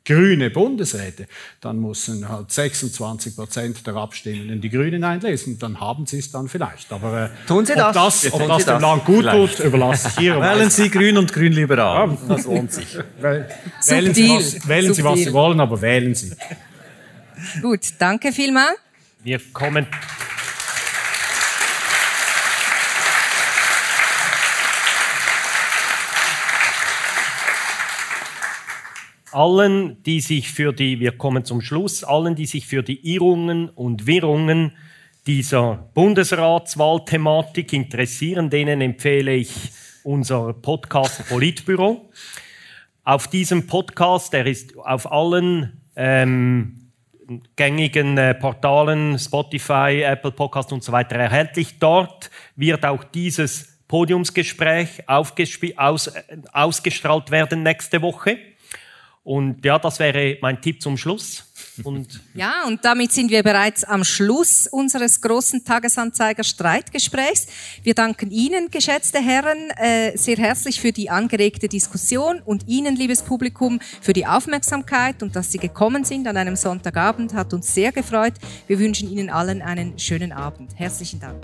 grüne Bundesräte, dann müssen halt 26 Prozent der Abstimmenden die Grünen einlesen. Dann haben sie es dann vielleicht. Aber äh, tun Sie das? ob das, ob das dem Land gut tut, überlasse ich Ihnen. Wählen Sie Grün und Grünliberal. Ja. Das lohnt sich. wählen Sie, was, wählen Sie, was Sie wollen, aber wählen Sie. Gut, danke vielmals. Wir kommen allen, die sich für die, wir kommen zum Schluss, allen, die sich für die Irrungen und Wirrungen dieser Bundesratswahlthematik interessieren, denen empfehle ich unser Podcast Politbüro. Auf diesem Podcast, der ist auf allen ähm, gängigen äh, Portalen, Spotify, Apple Podcast und so weiter erhältlich. Dort wird auch dieses Podiumsgespräch aus, ausgestrahlt werden nächste Woche. Und ja, das wäre mein Tipp zum Schluss. Und ja, und damit sind wir bereits am Schluss unseres großen Tagesanzeiger Streitgesprächs. Wir danken Ihnen, geschätzte Herren, äh, sehr herzlich für die angeregte Diskussion und Ihnen, liebes Publikum, für die Aufmerksamkeit und dass Sie gekommen sind an einem Sonntagabend, hat uns sehr gefreut. Wir wünschen Ihnen allen einen schönen Abend. Herzlichen Dank.